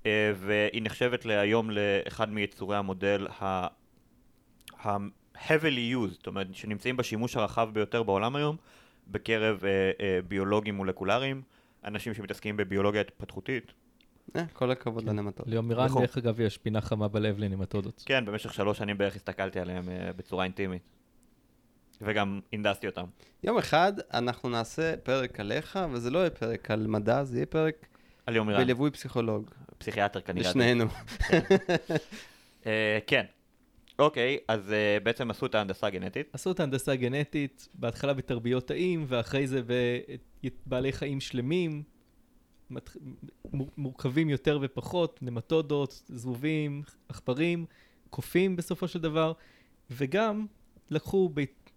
אה, והיא נחשבת היום לאחד מיצורי המודל ה-heavily used, זאת אומרת שנמצאים בשימוש הרחב ביותר בעולם היום, בקרב ביולוגים מולקולריים, אנשים שמתעסקים בביולוגיה התפתחותית. כל הכבוד כן. לנמטודות. ליאומירן, נכון. דרך אגב, יש פינה חמה בלב לנמטודות. כן, במשך שלוש שנים בערך הסתכלתי עליהם בצורה אינטימית. וגם הנדסתי אותם. יום אחד אנחנו נעשה פרק עליך, וזה לא יהיה פרק על מדע, זה יהיה פרק על יום מירן. בליווי פסיכולוג. פסיכיאטר כנראה. לשנינו. אה, כן. אוקיי, אז uh, בעצם עשו את ההנדסה הגנטית. עשו את ההנדסה הגנטית, בהתחלה בתרביות תאים, ואחרי זה בבעלי חיים שלמים, מורכבים יותר ופחות, נמטודות, זבובים, עכברים, קופים בסופו של דבר, וגם לקחו בית,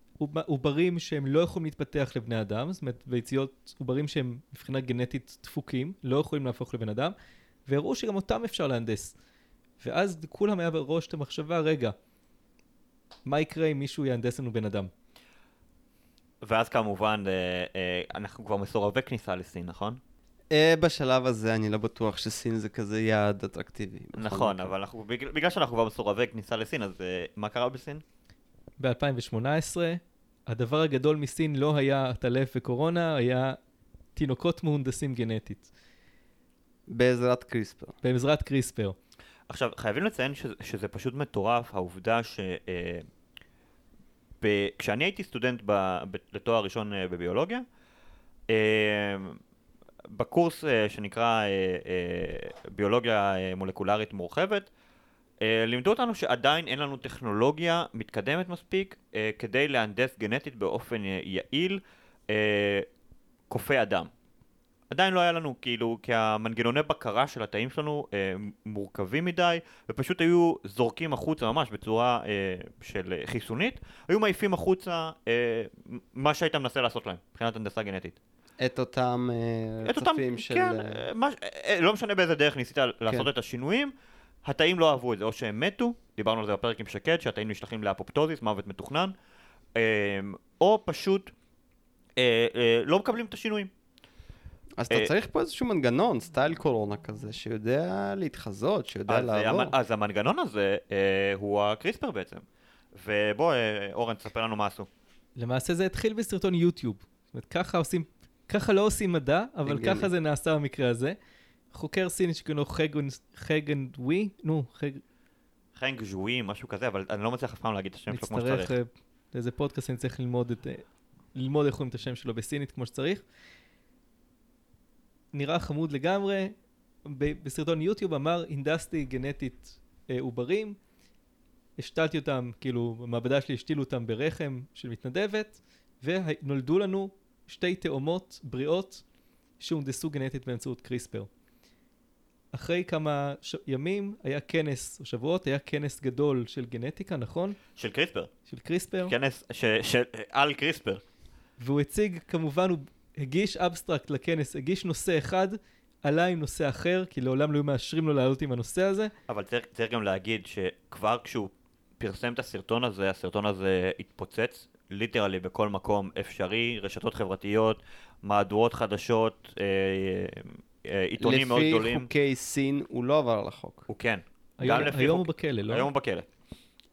עוברים שהם לא יכולים להתפתח לבני אדם, זאת אומרת ביציות עוברים שהם מבחינה גנטית דפוקים, לא יכולים להפוך לבן אדם, והראו שגם אותם אפשר להנדס. ואז כולם היה בראש את המחשבה, רגע, מה יקרה אם מישהו יהנדס לנו בן אדם? ואז כמובן, אה, אה, אנחנו כבר מסורבי כניסה לסין, נכון? אה, בשלב הזה אני לא בטוח שסין זה כזה יעד אטרקטיבי. נכון. אבל אנחנו, בגלל, בגלל שאנחנו כבר מסורבי כניסה לסין, אז אה, מה קרה בסין? ב-2018, הדבר הגדול מסין לא היה עטלף וקורונה, היה תינוקות מהונדסים גנטית, בעזרת קריספר. בעזרת קריספר. עכשיו, חייבים לציין שזה, שזה פשוט מטורף, העובדה ש... אה, ב, כשאני הייתי סטודנט ב, ב, לתואר ראשון אה, בביולוגיה, אה, בקורס אה, שנקרא אה, אה, ביולוגיה אה, מולקולרית מורחבת, אה, לימדו אותנו שעדיין אין לנו טכנולוגיה מתקדמת מספיק אה, כדי להנדס גנטית באופן אה, יעיל אה, קופי אדם. עדיין לא היה לנו, כאילו, כי המנגנוני בקרה של התאים שלנו אה, מורכבים מדי, ופשוט היו זורקים החוצה ממש בצורה אה, של אה, חיסונית, היו מעיפים החוצה אה, מה שהיית מנסה לעשות להם, מבחינת הנדסה גנטית. את אותם אה, את אותם, רצפים של... כן, אה, אה, מה, אה, לא משנה באיזה דרך ניסית לעשות את השינויים, התאים לא אהבו את זה, או שהם מתו, דיברנו על זה בפרק עם שקד, שהתאים נשלחים לאפופטוזיס, מוות מתוכנן, אה, או פשוט אה, אה, לא מקבלים את השינויים. אז אתה אה, צריך פה איזשהו מנגנון, סטייל קורונה כזה, שיודע להתחזות, שיודע אז, לעבור. אז המנגנון הזה אה, הוא הקריספר בעצם. ובוא, אה, אורן, תספר לנו מה עשו. למעשה זה התחיל בסרטון יוטיוב. זאת אומרת, ככה עושים, ככה לא עושים מדע, אבל. ככה זה נעשה במקרה הזה. חוקר סיני שקוראים לו חגן- ווי, נו, חג... חנג ז'ואי, משהו כזה, אבל אני לא מצליח אף פעם להגיד את השם שלו כמו נצטרך שצריך. אה, לאיזה פודקאסט אני צריך ללמוד את... ללמוד איך אומרים את השם שלו בסינית כמו שצריך. נראה חמוד לגמרי. בסרטון יוטיוב אמר, הנדסתי גנטית אה, עוברים, השתלתי אותם, כאילו, במעבדה שלי השתילו אותם ברחם של מתנדבת, ונולדו לנו שתי תאומות בריאות שהונדסו גנטית באמצעות קריספר. אחרי כמה ש... ימים היה כנס, או שבועות, היה כנס גדול של גנטיקה, נכון? של קריספר. של קריספר. כנס ש- ש- על קריספר. והוא הציג, כמובן, הוא הגיש abstract לכנס, הגיש נושא אחד, עלה עם נושא אחר, כי לעולם לא היו מאשרים לו לעלות עם הנושא הזה. אבל צריך, צריך גם להגיד שכבר כשהוא פרסם את הסרטון הזה, הסרטון הזה התפוצץ ליטרלי בכל מקום אפשרי, רשתות חברתיות, מהדורות חדשות, אה, אה, עיתונים מאוד גדולים. לפי חוקי סין הוא לא עבר על החוק. הוא כן. היום, היום חוק- הוא בכלא, לא? היום הוא בכלא.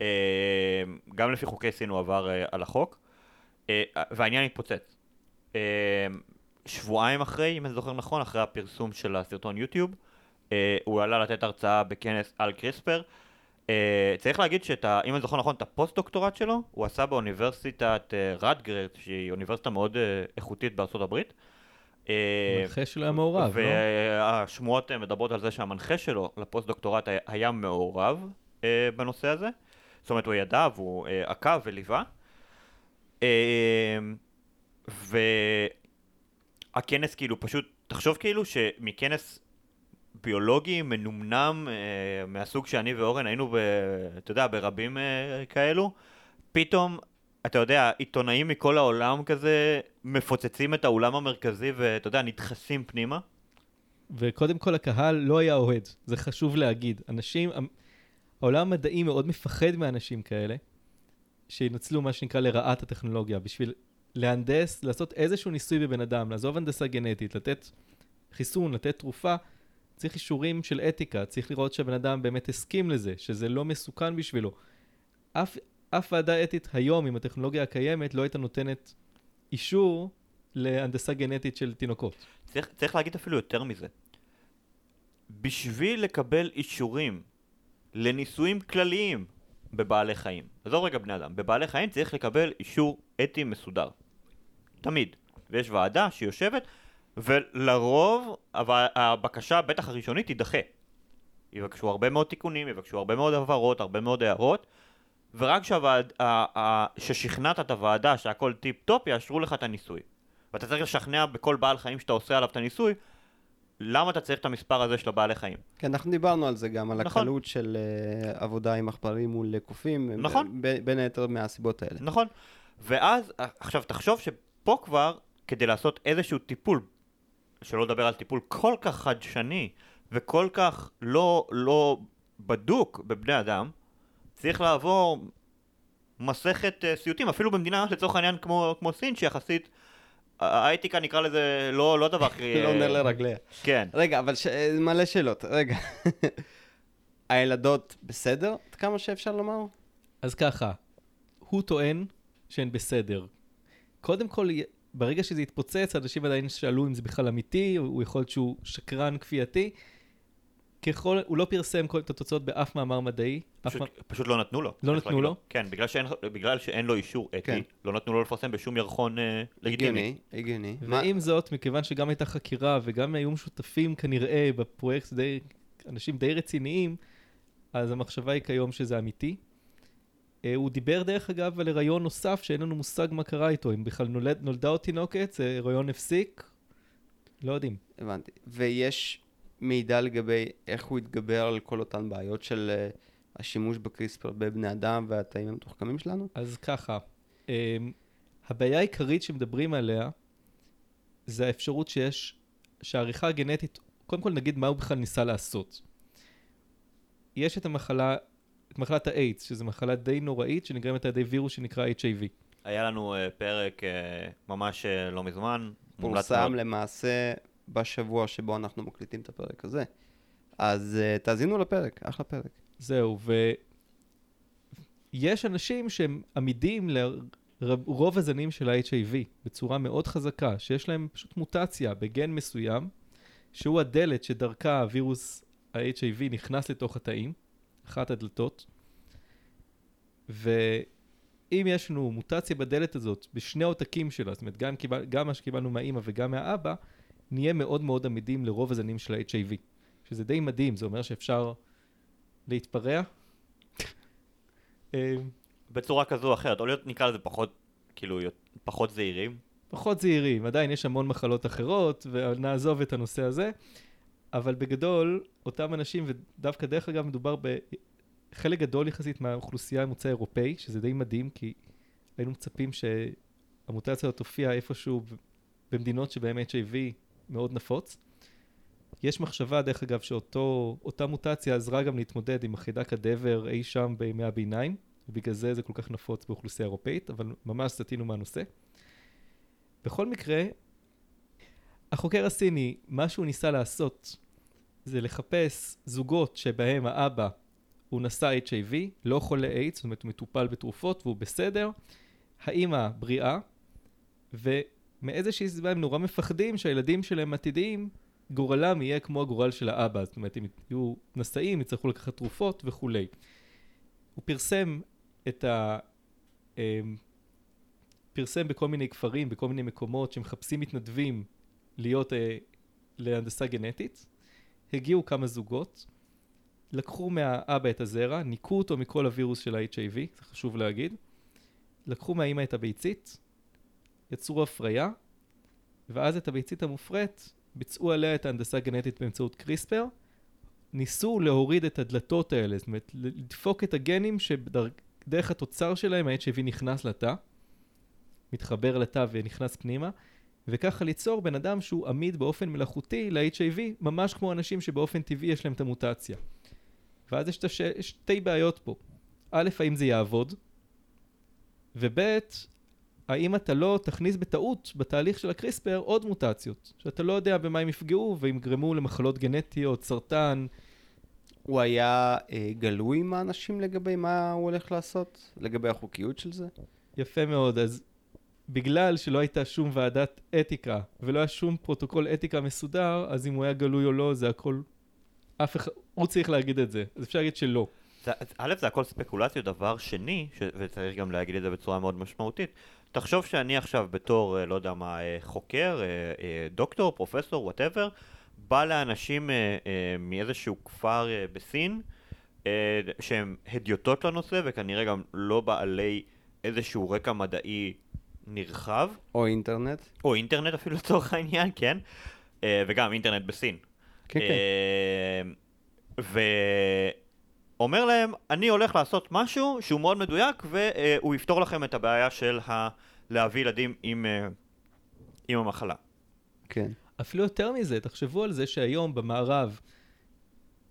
אה, גם לפי חוקי סין הוא עבר אה, על החוק, אה, והעניין התפוצץ. אה, שבועיים אחרי, אם אני זוכר נכון, אחרי הפרסום של הסרטון יוטיוב, אה, הוא עלה לתת הרצאה בכנס על קריספר. אה, צריך להגיד שאם אני זוכר נכון, את הפוסט-דוקטורט שלו, הוא עשה באוניברסיטת אה, רטגרס, שהיא אוניברסיטה מאוד איכותית בארצות הברית. המנחה שלו היה מעורב, לא? והשמועות מדברות על זה שהמנחה שלו לפוסט-דוקטורט היה, מעורב בנושא הזה. זאת אומרת, הוא ידע והוא עקב וליווה. והכנס כאילו פשוט, תחשוב כאילו שמכנס ביולוגי מנומנם אה, מהסוג שאני ואורן היינו, ב, אתה יודע, ברבים אה, כאלו, פתאום, אתה יודע, עיתונאים מכל העולם כזה מפוצצים את האולם המרכזי ואתה יודע, נדחסים פנימה. וקודם כל הקהל לא היה אוהד, זה חשוב להגיד. אנשים, העולם המדעי מאוד מפחד מאנשים כאלה, שינצלו מה שנקרא לרעת הטכנולוגיה, בשביל להנדס, לעשות איזשהו ניסוי בבן אדם, לעזוב הנדסה גנטית, לתת חיסון, לתת תרופה, צריך אישורים של אתיקה, צריך לראות שהבן אדם באמת הסכים לזה, שזה לא מסוכן בשבילו. אף, אף ועדה אתית היום, עם הטכנולוגיה הקיימת, לא הייתה נותנת אישור להנדסה גנטית של תינוקות. צריך, צריך להגיד אפילו יותר מזה. בשביל לקבל אישורים לניסויים כלליים בבעלי חיים, עזוב רגע בני אדם, בבעלי חיים צריך לקבל אישור אתי מסודר. תמיד. ויש ועדה שיושבת, ולרוב הבקשה, בטח הראשונית, תידחה. יבקשו הרבה מאוד תיקונים, יבקשו הרבה מאוד הבהרות, הרבה מאוד הערות, ורק שהוועד, ה- ה- ששכנעת את הוועדה שהכל טיפ טופ, יאשרו לך את הניסוי. ואתה צריך לשכנע בכל בעל חיים שאתה עושה עליו את הניסוי, למה אתה צריך את המספר הזה של הבעלי חיים. כן, אנחנו דיברנו על זה גם, על נכון. הקלות של אה, עבודה עם עכברים מול קופים. נכון. ב- בין היתר מהסיבות האלה. נכון? ואז, עכשיו תחשוב שפה כבר, כדי לעשות איזשהו טיפול, שלא לדבר על טיפול כל כך חדשני וכל כך לא, לא בדוק בבני אדם, צריך לעבור מסכת uh, סיוטים, אפילו במדינה לצורך העניין כמו, כמו סין, שיחסית האתיקה נקרא לזה לא, לא דבר הכי... לא נר לרגליה. כן. רגע, אבל ש... מלא שאלות. רגע. הילדות בסדר? עד כמה שאפשר לומר? אז ככה, הוא טוען שהן בסדר. קודם כל, ברגע שזה התפוצץ, אנשים עדיין שאלו אם זה בכלל אמיתי, הוא יכול להיות שהוא שקרן כפייתי. ככל, הוא לא פרסם כל, את התוצאות באף מאמר מדעי. אף פשוט, מא... פשוט לא נתנו לו. לא נתנו לו? כן, בגלל שאין, בגלל שאין לו אישור אתי, כן. לא נתנו לו לפרסם בשום ירחון אה, לגיטימי. הגיוני, הגיוני. מה- ועם זאת, מכיוון שגם הייתה חקירה וגם היו שותפים כנראה בפרויקט די, אנשים די רציניים, אז המחשבה היא כיום שזה אמיתי. אה, הוא דיבר דרך אגב על הריון נוסף שאין לנו מושג מה קרה איתו, אם בכלל נולד, נולדה עוד תינוקת, זה הריון הפסיק, לא יודעים. הבנתי. ויש מידע לגבי איך הוא התגבר על כל אותן בעיות של אה, השימוש בקריספר בבני אדם והתאים המתוחכמים שלנו? אז ככה, אה, הבעיה העיקרית שמדברים עליה זה האפשרות שיש, שהעריכה הגנטית, קודם כל נגיד מה הוא בכלל ניסה לעשות. יש את המחלה, את מחלת האיידס, שזו מחלה די נוראית שנגרמת על ידי וירוס שנקרא HIV. היה לנו אה, פרק אה, ממש אה, לא מזמן. פורסם. למעשה בשבוע שבו אנחנו מקליטים את הפרק הזה. אז uh, תאזינו לפרק, אחלה פרק. זהו, ויש אנשים שהם עמידים לרוב הזנים של ה-HIV בצורה מאוד חזקה, שיש להם פשוט מוטציה בגן מסוים, שהוא הדלת שדרכה הווירוס ה-HIV נכנס לתוך התאים, אחת הדלתות, ואם יש לנו מוטציה בדלת הזאת בשני העותקים שלה, זאת אומרת גם, קיבל, גם מה שקיבלנו מהאימא וגם מהאבא, נהיה מאוד מאוד עמידים לרוב הזנים של ה-HIV, שזה די מדהים, זה אומר שאפשר להתפרע. אה, בצורה כזו או אחרת, או להיות נקרא לזה פחות, כאילו, פחות זהירים. פחות זהירים, עדיין יש המון מחלות אחרות, ונעזוב את הנושא הזה, אבל בגדול, אותם אנשים, ודווקא דרך אגב מדובר בחלק גדול יחסית מהאוכלוסייה ממוצא אירופאי, שזה די מדהים, כי היינו מצפים שהמוטציה הזאת תופיע איפשהו במדינות שבהן HIV מאוד נפוץ. יש מחשבה, דרך אגב, שאותה מוטציה עזרה גם להתמודד עם החידק הדבר אי שם בימי הביניים, ובגלל זה זה כל כך נפוץ באוכלוסייה אירופאית, אבל ממש סטינו מהנושא. בכל מקרה, החוקר הסיני, מה שהוא ניסה לעשות זה לחפש זוגות שבהם האבא הוא נשא HIV, לא חולה איידס, זאת אומרת הוא מטופל בתרופות והוא בסדר, האימא בריאה, ומאיזושהי סיבה הם נורא מפחדים שהילדים שלהם עתידיים, גורלם יהיה כמו הגורל של האבא, זאת אומרת הם יהיו נשאים, יצטרכו לקחת תרופות וכולי. הוא פרסם את ה... אמ, פרסם בכל מיני כפרים, בכל מיני מקומות שמחפשים מתנדבים להיות אה, להנדסה גנטית. הגיעו כמה זוגות, לקחו מהאבא את הזרע, ניקו אותו מכל הווירוס של ה-HIV, זה חשוב להגיד. לקחו מהאימא את הביצית, יצרו הפריה, ואז את הביצית המופרית ביצעו עליה את ההנדסה הגנטית באמצעות קריספר. ניסו להוריד את הדלתות האלה, זאת אומרת, לדפוק את הגנים שדרך התוצר שלהם ה-HIV נכנס לתא, מתחבר לתא ונכנס פנימה, וככה ליצור בן אדם שהוא עמיד באופן מלאכותי ל-HIV, ממש כמו אנשים שבאופן טבעי יש להם את המוטציה. ואז יש, שתי בעיות פה. א', האם זה יעבוד? וב', האם אתה לא תכניס בטעות בתהליך של הקריספר עוד מוטציות, שאתה לא יודע במה הם יפגעו והם יגרמו למחלות גנטיות, סרטן. הוא היה אה, גלוי עם האנשים לגבי מה הוא הולך לעשות? לגבי החוקיות של זה? יפה מאוד, אז בגלל שלא הייתה שום ועדת אתיקה ולא היה שום פרוטוקול אתיקה מסודר, אז אם הוא היה גלוי או לא, זה הכל... אף אחד... הוא צריך להגיד את זה, אז אפשר להגיד שלא. זה, א', זה הכל ספקולציות, דבר שני, ש... וצריך גם להגיד את זה בצורה מאוד משמעותית, תחשוב שאני עכשיו בתור, אה, לא יודע מה, אה, חוקר, אה, דוקטור, פרופסור, whatever, בא לאנשים מאיזשהו כפר בסין, שהם הדיוטות לנושא וכנראה גם לא בעלי איזשהו רקע מדעי נרחב, או אינטרנט? או אינטרנט אפילו לצורך העניין, כן? וגם אינטרנט בסין. כן, כן. אה, ואומר להם, אני הולך לעשות משהו שהוא מאוד מדויק והוא יפתור לכם את הבעיה של ה... להביא ילדים עם, אה, עם המחלה. כן. אפילו יותר מזה, תחשבו על זה שהיום במערב,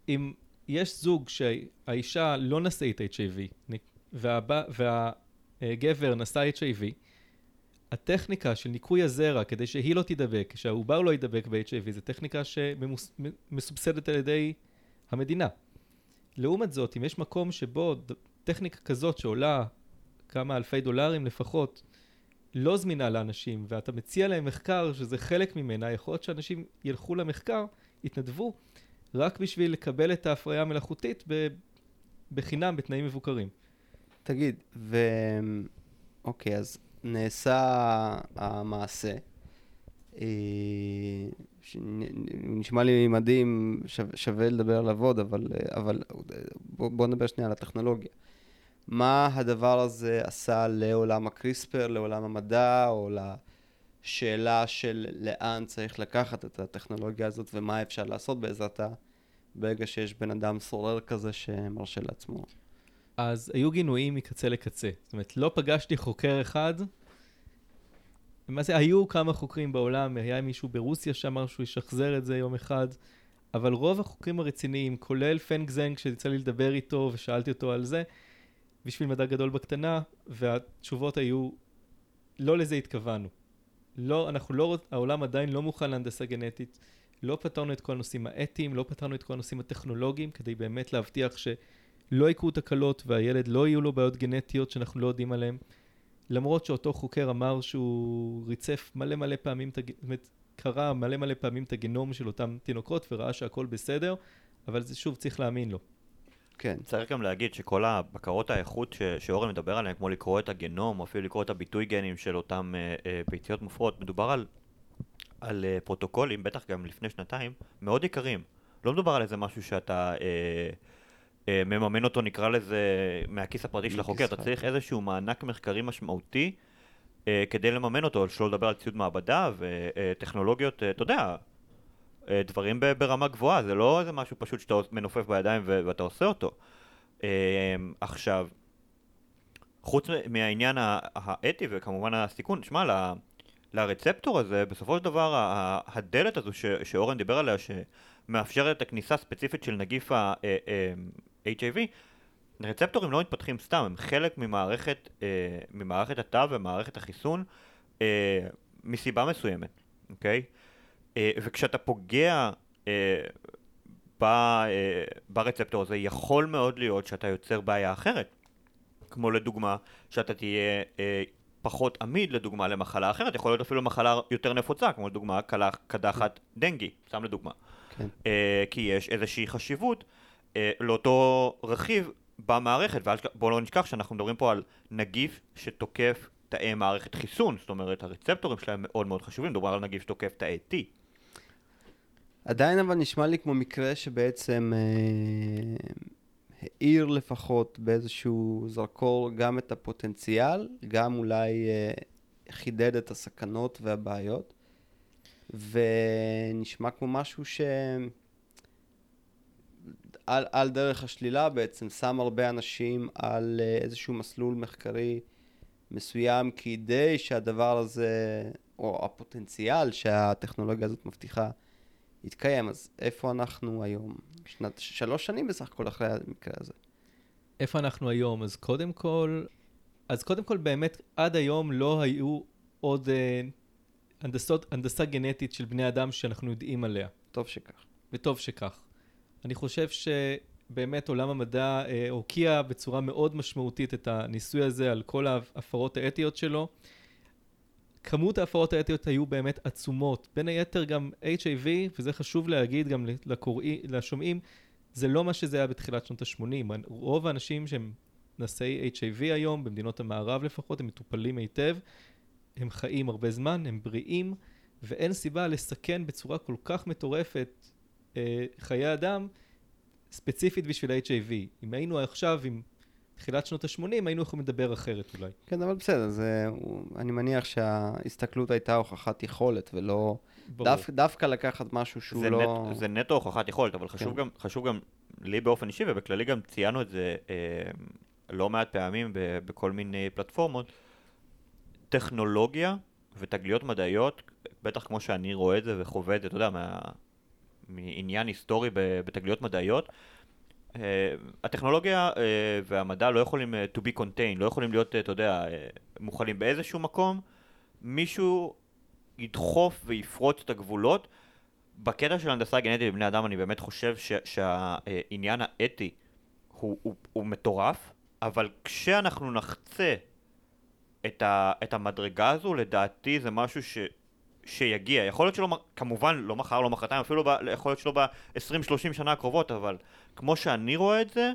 אם יש זוג שהאישה לא נשאית HIV והבא, והגבר נשא HIV, הטכניקה של ניקוי הזרע כדי שהיא לא תידבק, שהעובר לא יידבק ב-HIV, זו טכניקה שמסובסדת על ידי המדינה. לעומת זאת, אם יש מקום שבו טכניקה כזאת שעולה כמה אלפי דולרים לפחות, לא זמינה לאנשים, ואתה מציע להם מחקר שזה חלק ממנה, יכול להיות שאנשים ילכו למחקר, יתנדבו, רק בשביל לקבל את ההפריה המלאכותית. בחינם, בתנאים מבוקרים. תגיד, ו... אוקיי, אז נעשה המעשה. נשמע לי מדהים, שווה לדבר עליו עוד, אבל, אבל בוא, בוא נדבר שנייה על הטכנולוגיה. מה הדבר הזה עשה לעולם הקריספר, לעולם המדע, או לשאלה של לאן צריך לקחת את הטכנולוגיה הזאת ומה אפשר לעשות בעזרתה ברגע שיש בן אדם סורר כזה שמרשה לעצמו. אז היו גינויים מקצה לקצה. זאת אומרת, לא פגשתי חוקר אחד. למעשה, היו כמה חוקרים בעולם, היה מישהו ברוסיה שאמר שהוא ישחזר את זה יום אחד, אבל רוב החוקרים הרציניים, כולל פנג זנג, שיצא לי לדבר איתו ושאלתי אותו על זה, בשביל מדע גדול בקטנה, והתשובות היו, לא לזה התכוונו. לא, אנחנו לא, העולם עדיין לא מוכן להנדסה גנטית, לא פתרנו את כל הנושאים האתיים, לא פתרנו את כל הנושאים הטכנולוגיים, כדי באמת להבטיח שלא יקרו תקלות והילד לא יהיו לו בעיות גנטיות שאנחנו לא יודעים עליהן. למרות שאותו חוקר אמר שהוא ריצף מלא מלא פעמים, זאת קרא מלא מלא פעמים את הגנום של אותם תינוקות וראה שהכל בסדר, אבל זה שוב צריך להאמין לו. כן. צריך גם להגיד שכל הבקרות האיכות ש- שאורן מדבר עליהן, כמו לקרוא את הגנום, או אפילו לקרוא את הביטוי גנים של אותם אה, אה, ביציות מופרות, מדובר על, על אה, פרוטוקולים, בטח גם לפני שנתיים, מאוד יקרים. לא מדובר על איזה משהו שאתה אה, מממן אותו, נקרא לזה, מהכיס הפרטי של החוקר, אתה צריך איזשהו מענק מחקרי משמעותי אה, כדי לממן אותו, שלא לדבר על ציוד מעבדה וטכנולוגיות, אה, אתה יודע, אה, דברים ברמה גבוהה, זה לא איזה משהו פשוט שאתה מנופף בידיים ואתה עושה אותו. אה, עכשיו, חוץ מהעניין האתי וכמובן הסיכון, שמע, לרצפטור הזה, בסופו של דבר הדלת הזו שאורן דיבר עליה, שמאפשרת את הכניסה הספציפית של נגיף ה-HIV, אה, רצפטורים לא מתפתחים סתם, הם חלק ממערכת, ממערכת התא ומערכת החיסון מסיבה מסוימת, אוקיי? Okay? אה, וכשאתה פוגע אה, אה, ברצפטור הזה, יכול מאוד להיות שאתה יוצר בעיה אחרת. כמו לדוגמה, שאתה תהיה פחות עמיד לדוגמה למחלה אחרת, יכול להיות אפילו מחלה יותר נפוצה, כמו לדוגמה קדחת דנגי, סתם לדוגמה. כן. כי יש איזושהי חשיבות לאותו רכיב במערכת, ובואו לא נשכח שאנחנו מדברים פה על נגיף שתוקף תאי מערכת חיסון, זאת אומרת הרצפטורים שלהם מאוד מאוד חשובים, מדובר על נגיף שתוקף תאי T. עדיין אבל נשמע לי כמו מקרה שבעצם אה, האיר לפחות באיזשהו זרקור גם את הפוטנציאל, גם אולי אה, חידד את הסכנות והבעיות, ונשמע כמו משהו ש... על, על דרך השלילה בעצם שם הרבה אנשים על אה, איזשהו מסלול מחקרי מסוים כדי שהדבר הזה, או הפוטנציאל שהטכנולוגיה הזאת מבטיחה, יתקיים, אז איפה אנחנו היום? שנת שלוש שנים בסך הכל אחרי המקרה הזה. איפה אנחנו היום? אז קודם כל, אז קודם כל באמת עד היום לא היו עוד אה, הנדסות, הנדסה גנטית של בני אדם שאנחנו יודעים עליה. טוב שכך. וטוב שכך. אני חושב שבאמת עולם המדע אה, הוקיע בצורה מאוד משמעותית את הניסוי הזה על כל ההפרות האתיות שלו. כמות ההפרעות האתיות היו באמת עצומות. בין היתר גם HIV, וזה חשוב להגיד גם לקוראי, לשומעים, זה לא מה שזה היה בתחילת שנות ה-80. רוב האנשים שהם נשאי HIV היום, במדינות המערב לפחות, הם מטופלים היטב, הם חיים הרבה זמן, הם בריאים, ואין סיבה לסכן בצורה כל כך מטורפת חיי אדם, ספציפית בשביל HIV. אם היינו עכשיו עם תחילת שנות ה-80 היינו יכולים לדבר אחרת אולי. כן, אבל בסדר, זה, אני מניח שההסתכלות הייתה הוכחת יכולת, ולא... דו, דווקא לקחת משהו שהוא זה לא... נט, זה נטו הוכחת יכולת, אבל חשוב, כן. גם, חשוב גם, לי באופן אישי, ובכללי גם ציינו את זה אה, לא מעט פעמים ב, בכל מיני פלטפורמות, טכנולוגיה ותגליות מדעיות, בטח כמו שאני רואה את זה וחווה את זה, אתה יודע, מה, מעניין היסטורי בתגליות מדעיות, Uh, הטכנולוגיה uh, והמדע לא יכולים uh, to be contained, לא יכולים להיות, אתה יודע, מוכלים באיזשהו מקום, מישהו ידחוף ויפרוץ את הגבולות. בקטע של הנדסה גנטית בבני אדם אני באמת חושב ש- שהעניין האתי הוא, הוא, הוא מטורף, אבל כשאנחנו נחצה את, ה, את המדרגה הזו, לדעתי זה משהו ש, שיגיע. יכול להיות שלא, כמובן, לא מחר, לא מחרתיים, אפילו ב, יכול להיות שלא ב-20-30 שנה הקרובות, אבל כמו שאני רואה את זה,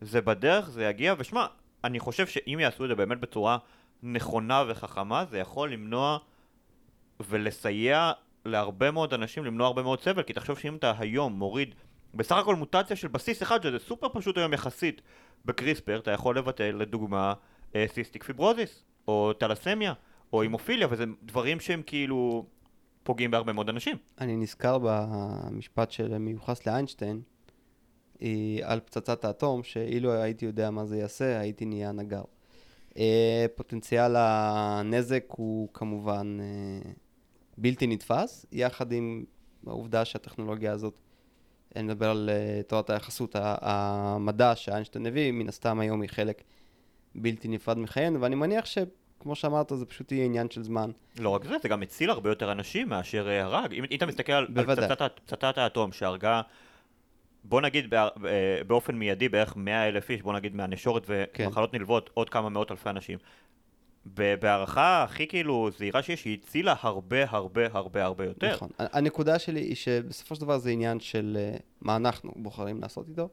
זה בדרך, זה יגיע, ושמע, אני חושב שאם יעשו את זה באמת בצורה נכונה וחכמה, זה יכול למנוע ולסייע להרבה מאוד אנשים למנוע הרבה מאוד סבל, כי תחשוב שאם אתה היום מוריד בסך הכל מוטציה של בסיס אחד, שזה סופר פשוט היום יחסית בקריספר, אתה יכול לבטל לדוגמה אה, cystic fibrosis, או תלסמיה, או המופיליה, וזה דברים שהם כאילו פוגעים בהרבה מאוד אנשים. אני נזכר במשפט שמיוחס לאיינשטיין אה, על פצצת האטום, שאילו הייתי יודע מה זה יעשה, הייתי נהיה נגר. אה, פוטנציאל הנזק הוא כמובן אה, בלתי נתפס, יחד עם העובדה שהטכנולוגיה הזאת, אני מדבר על תורת היחסות, המדע שאיינשטיין הביא, מן הסתם היום היא חלק בלתי נפרד מחיינו, ואני מניח שכמו שאמרת, זה פשוט יהיה עניין של זמן. לא רק זה, זה גם הציל הרבה יותר אנשים מאשר אה, הרג. אם, אם אתה מסתכל על. פצצת, האטום שהרגה, בוא נגיד אה, באופן מיידי בערך 100 אלף איש, בוא נגיד מהנשורת כן. ומחלות נלוות עוד כמה מאות אלפי אנשים. בהערכה הכי כאילו זהירה שיש, היא הצילה הרבה הרבה הרבה הרבה יותר. נכון. הנקודה שלי היא שבסופו של דבר זה עניין של אה, מה אנחנו בוחרים לעשות איתו,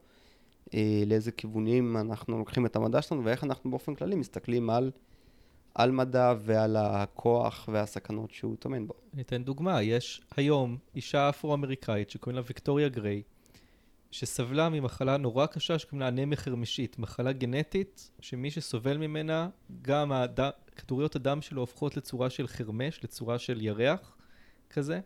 לאיזה כיוונים אנחנו לוקחים את המדע שלנו ואיך אנחנו באופן כללי מסתכלים על, על מדע ועל הכוח והסכנות שהוא טומן בו. אני אתן דוגמה, יש היום אישה אפרו-אמריקאית שקוראים לה ויקטוריה גריי, שסבלה ממחלה נורא קשה שקוראים לה אנמיה חרמשית, מחלה גנטית שמי שסובל ממנה, גם הד... כדוריות הדם שלו הופכות לצורה של חרמש, לצורה של ירח כזה,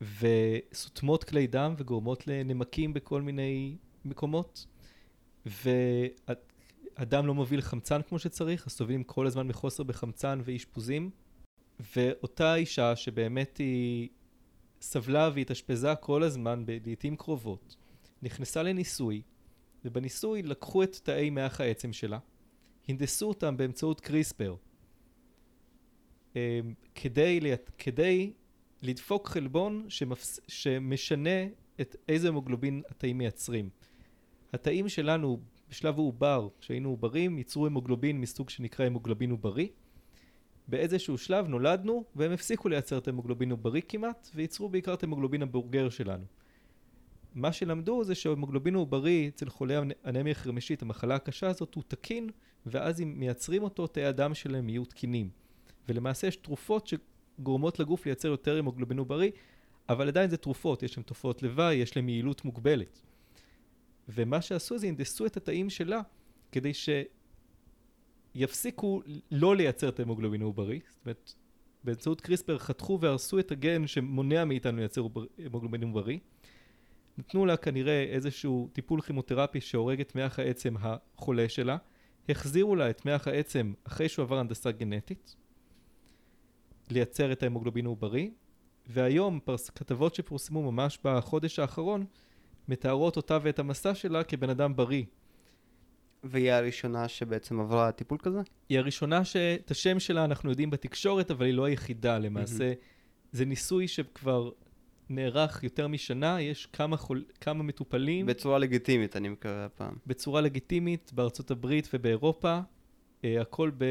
וסותמות כלי דם וגורמות לנמקים בכל מיני מקומות, והדם לא מוביל חמצן כמו שצריך, אז סובלים כל הזמן מחוסר בחמצן ואשפוזים. ואותה אישה שבאמת היא סבלה והתאשפזה כל הזמן לעיתים קרובות, נכנסה לניסוי, ובניסוי לקחו את תאי מח העצם שלה, הנדסו אותם באמצעות קריספר, אמ, כדי, כדי לדפוק חלבון שמפס... שמשנה את איזה המוגלובין התאים מייצרים. התאים שלנו בשלב העובר, כשהיינו עוברים, ייצרו המוגלובין מסוג שנקרא המוגלובין עוברי. באיזשהו שלב נולדנו והם הפסיקו לייצר את המוגלובין עוברי כמעט וייצרו בעיקר את המוגלובין הבורגר שלנו. מה שלמדו זה שהמוגלובין העוברי אצל חולי אנמיה חרמשית, המחלה הקשה הזאת, הוא תקין ואז אם מייצרים אותו תאי הדם שלהם יהיו תקינים. ולמעשה יש תרופות שגורמות לגוף לייצר יותר המוגלובין עוברי אבל עדיין זה תרופות, יש להם תופעות לוואי, יש להם יעילות מוגבלת. ומה שעשו זה הנדסו את התאים שלה כדי שיפסיקו לא לייצר את ההמוגלובין העוברי, זאת אומרת באמצעות קריספר חתכו והרסו את הגן שמונע מאיתנו לייצר המוגלובין עוברי. נתנו לה כנראה איזשהו טיפול כימותרפי שהורג את מח העצם החולה שלה, החזירו לה את מח העצם אחרי שהוא עבר הנדסה גנטית, לייצר את ההמוגלובין העוברי, והיום פרס, כתבות שפורסמו ממש בחודש האחרון מתארות אותה ואת המסע שלה כבן אדם בריא. והיא הראשונה שבעצם עברה טיפול כזה? היא הראשונה שאת השם שלה אנחנו יודעים בתקשורת, אבל היא לא היחידה למעשה. זה ניסוי שכבר נערך יותר משנה, יש כמה, חול, כמה מטופלים בצורה לגיטימית, אני מקווה הפעם. בצורה לגיטימית בארצות הברית ובאירופה. אה, הכל ב...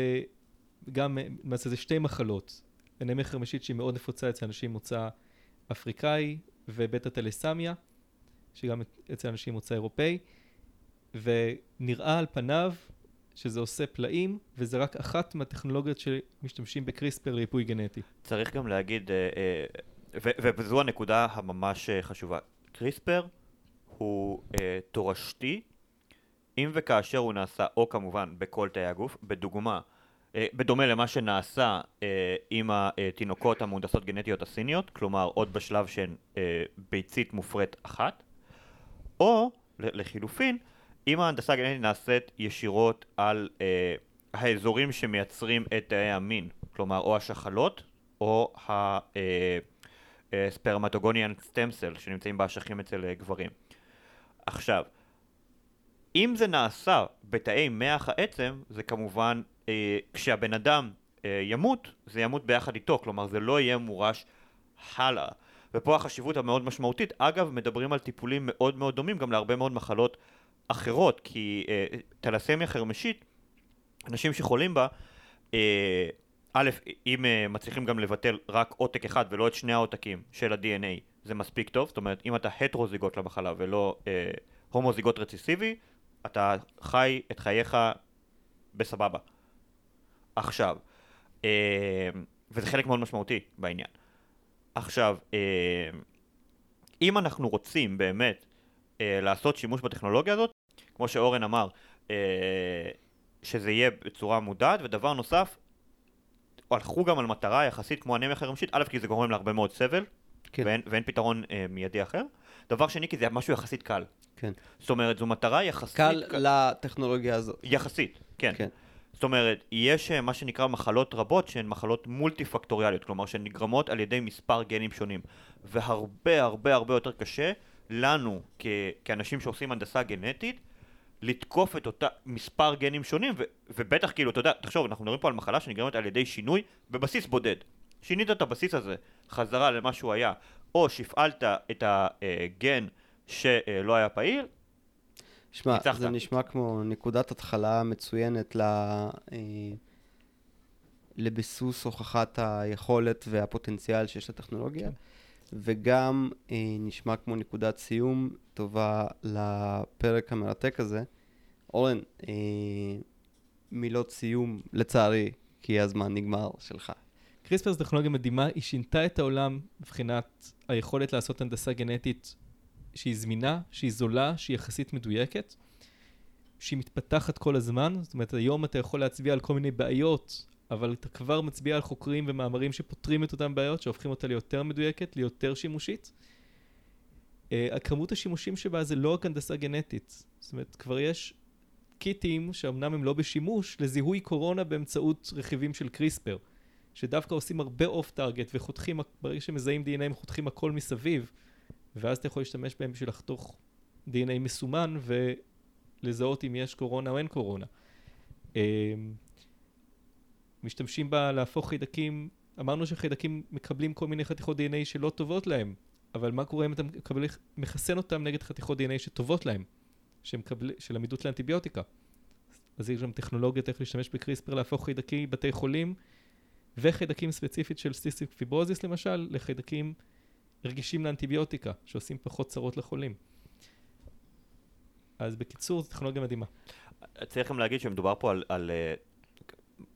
גם, למעשה זה שתי מחלות. אנמיה חרמשית שהיא מאוד נפוצה אצל אנשים מוצא אפריקאי, ובטא טלסמיה, שגם אצל אנשים מוצא אירופאי. ונראה על פניו שזה עושה פלאים, וזה רק אחת מהטכנולוגיות שמשתמשים בקריספר לריפוי גנטי. צריך גם להגיד, אה, אה, וזו הנקודה הממש אה, חשובה, קריספר הוא תורשתי אם וכאשר הוא נעשה, או כמובן בכל תאי הגוף, בדוגמה, בדומה למה שנעשה עם התינוקות המהונדסות גנטיות הסיניות, כלומר עוד בשלב שהן ביצית מופרית אחת, או לחילופין, אם ההנדסה הגנטית נעשית ישירות על אה, האזורים שמייצרים את תאי המין, כלומר או השחלות או הספרמטוגוניאן סטם סל שנמצאים באשכים אצל אה, גברים. עכשיו, אם זה נעשה בתאי מח העצם, זה כמובן אה, כשהבן אדם אה, ימות, זה ימות ביחד איתו, כלומר זה לא יהיה מורש הלאה. ופה החשיבות המאוד משמעותית. אגב, מדברים על טיפולים מאוד מאוד דומים גם להרבה מאוד מחלות אחרות, כי אה, טלסמיה חרמשית, אנשים שחולים בה, אה, א', אם אה, מצליחים גם לבטל רק עותק אחד ולא את שני העותקים של ה-DNA, זה מספיק טוב, זאת אומרת, אם אתה הטרוזיגוט למחלה ולא אה, הומוזיגוט רציסיבי, אתה חי את חייך בסבבה. עכשיו, אה, וזה חלק מאוד משמעותי בעניין. עכשיו, אה, אם אנחנו רוצים באמת אה, לעשות שימוש בטכנולוגיה הזאת, כמו שאורן אמר, אה, שזה יהיה בצורה מודעת, ודבר נוסף, הלכו גם על מטרה יחסית כמו אנמיה חרמשית, א' כי זה גורם להרבה מאוד סבל, כן. ואין, ואין פתרון אה, מיידי אחר. דבר שני, כי זה משהו יחסית קל. כן. זאת אומרת, זו מטרה יחסית... קל לטכנולוגיה הזאת. יחסית, כן. כן. זאת אומרת, יש אה, מה שנקרא מחלות רבות שהן מחלות מולטי פקטוריאליות, כלומר שהן נגרמות על ידי מספר גנים שונים. והרבה הרבה הרבה יותר קשה לנו כ- כאנשים שעושים הנדסה גנטית לתקוף את אותה מספר גנים שונים, ו- ובטח כאילו, אתה יודע, תחשוב, אנחנו מדברים פה על מחלה שנגרמת על ידי שינוי בבסיס בודד. שינית את הבסיס הזה חזרה למה שהוא היה, או שהפעלת את הגן שלא היה פעיל, שמע, ניצחת. זה נשמע כמו נקודת התחלה מצוינת ל... אה, לביסוס הוכחת היכולת והפוטנציאל שיש לטכנולוגיה, וגם אה, נשמע כמו נקודת סיום טובה לפרק המרתק הזה. אורן, אה, מילות סיום, לצערי, כי הזמן נגמר שלך. קריספר זו טכנולוגיה מדהימה, היא שינתה את העולם מבחינת היכולת לעשות הנדסה גנטית שהיא זמינה, שהיא זולה, שהיא יחסית מדויקת, שהיא מתפתחת כל הזמן, זאת אומרת היום אתה יכול להצביע על כל מיני בעיות, אבל אתה כבר מצביע על חוקרים ומאמרים שפותרים את אותן בעיות, שהופכים אותה ליותר מדויקת, ליותר שימושית. Uh, כמות השימושים שבה זה לא רק הנדסה גנטית, זאת אומרת כבר יש קיטים שאומנם הם לא בשימוש לזיהוי קורונה באמצעות רכיבים של קריספר. שדווקא עושים הרבה אוף טארגט וחותכים, ברגע שמזהים DNA הם חותכים הכל מסביב, ואז אתה יכול להשתמש בהם בשביל לחתוך DNA מסומן ולזהות אם יש קורונה או אין קורונה. אמ, משתמשים בה להפוך חיידקים, אמרנו שחיידקים מקבלים כל מיני חתיכות DNA שלא טובות להם, אבל מה קורה אם אתה מקבל, מחסן אותם נגד חתיכות DNA שטובות להם, שמקבל, של עמידות לאנטיביוטיקה. אז יש גם טכנולוגיות איך להשתמש בקריספר להפוך חיידקי בתי חולים וחיידקים ספציפית של cystic fibrosis למשל, לחיידקים רגישים לאנטיביוטיקה, שעושים פחות צרות לחולים. אז בקיצור, זו טכנולוגיה מדהימה. צריך גם להגיד שמדובר פה על, על אה,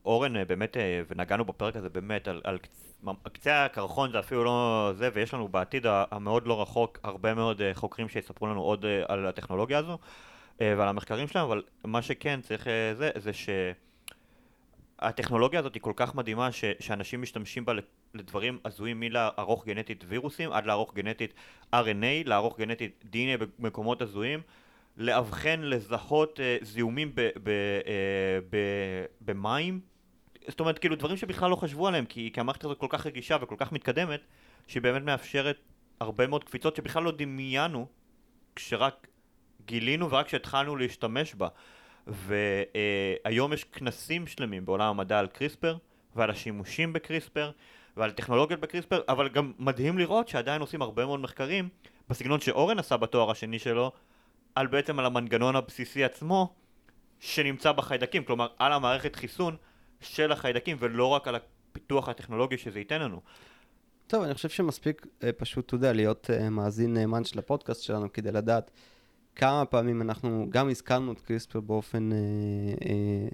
אורן אה, באמת, אה, ונגענו בפרק הזה באמת, על, על קצ- קצה הקרחון זה אפילו לא זה, ויש לנו בעתיד המאוד לא רחוק הרבה מאוד חוקרים שיספרו לנו עוד על הטכנולוגיה הזו ועל המחקרים שלהם, אבל מה שכן צריך זה, זה שהטכנולוגיה הזאת היא כל כך מדהימה ש, שאנשים משתמשים בה לדברים הזויים מלערוך גנטית וירוסים עד לערוך גנטית RNA, לערוך גנטית DNA במקומות הזויים. לאבחן, לזהות אה, זיהומים ב, ב, אה, ב, במים. זאת אומרת, כאילו דברים שבכלל לא חשבו עליהם, כי, כי המערכת הזאת כל כך רגישה וכל כך מתקדמת, שהיא באמת מאפשרת הרבה מאוד קפיצות שבכלל לא דמיינו, כשרק גילינו ורק כשהתחלנו להשתמש בה. והיום יש כנסים שלמים בעולם המדע על קריספר, ועל השימושים בקריספר, ועל טכנולוגיות בקריספר, אבל גם מדהים לראות שעדיין עושים הרבה מאוד מחקרים, בסגנון שאורן עשה בתואר השני שלו, על בעצם על המנגנון הבסיסי עצמו שנמצא בחיידקים, כלומר על המערכת חיסון של החיידקים ולא רק על הפיתוח הטכנולוגי שזה ייתן לנו. טוב, אני חושב שמספיק אה, פשוט, אתה יודע, להיות אה, מאזין נאמן של הפודקאסט שלנו כדי לדעת כמה פעמים אנחנו גם הזכרנו את קריספר באופן אה, אה,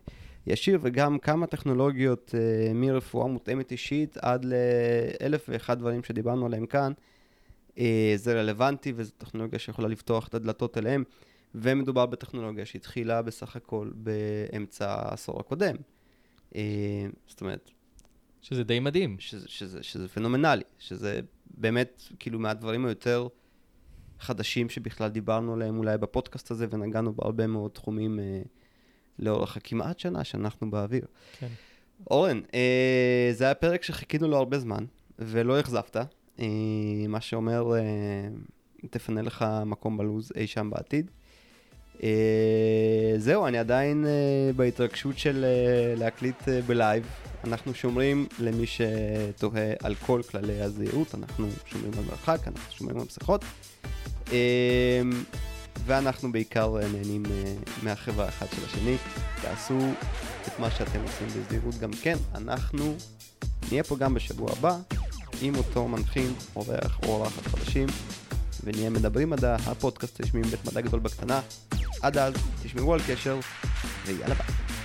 ישיר וגם כמה טכנולוגיות אה, מרפואה מותאמת אישית עד לאלף ואחד דברים שדיברנו עליהם כאן. אה, זה רלוונטי וזו טכנולוגיה שיכולה לפתוח את הדלתות אליהם, ומדובר בטכנולוגיה שהתחילה בסך הכל באמצע העשור הקודם. אה, זאת אומרת, שזה די מדהים. שזה, שזה, שזה פנומנלי, שזה באמת כאילו מהדברים היותר חדשים שבכלל דיברנו עליהם אולי בפודקאסט הזה ונגענו בהרבה מאוד תחומים אה, לאורך הכמעט שנה שאנחנו באוויר. כן. אורן, אה, זה היה פרק שחיכינו לו הרבה זמן ולא אכזבת, אה, מה שאומר אה, תפנה לך מקום בלוז אי שם בעתיד. אה, זהו, אני עדיין אה, בהתרגשות של אה, להקליט אה, בלייב. אנחנו שומרים למי שתוהה על כל כללי הזהירות, אנחנו שומרים על מרחק, אנחנו שומרים על מסכות. אה, ואנחנו בעיקר אה, נהנים אה, מהחברה האחד של השני. תעשו את מה שאתם עושים בזהירות גם כן. אנחנו נהיה פה גם בשבוע הבא עם אותו מנחים, אורח או אורחת חדשים, ונהיה מדברים מדע, הפודקאסט רשמי מבית מדע גדול בקטנה. עד אז, תשמרו על קשר, ויאללה ביי.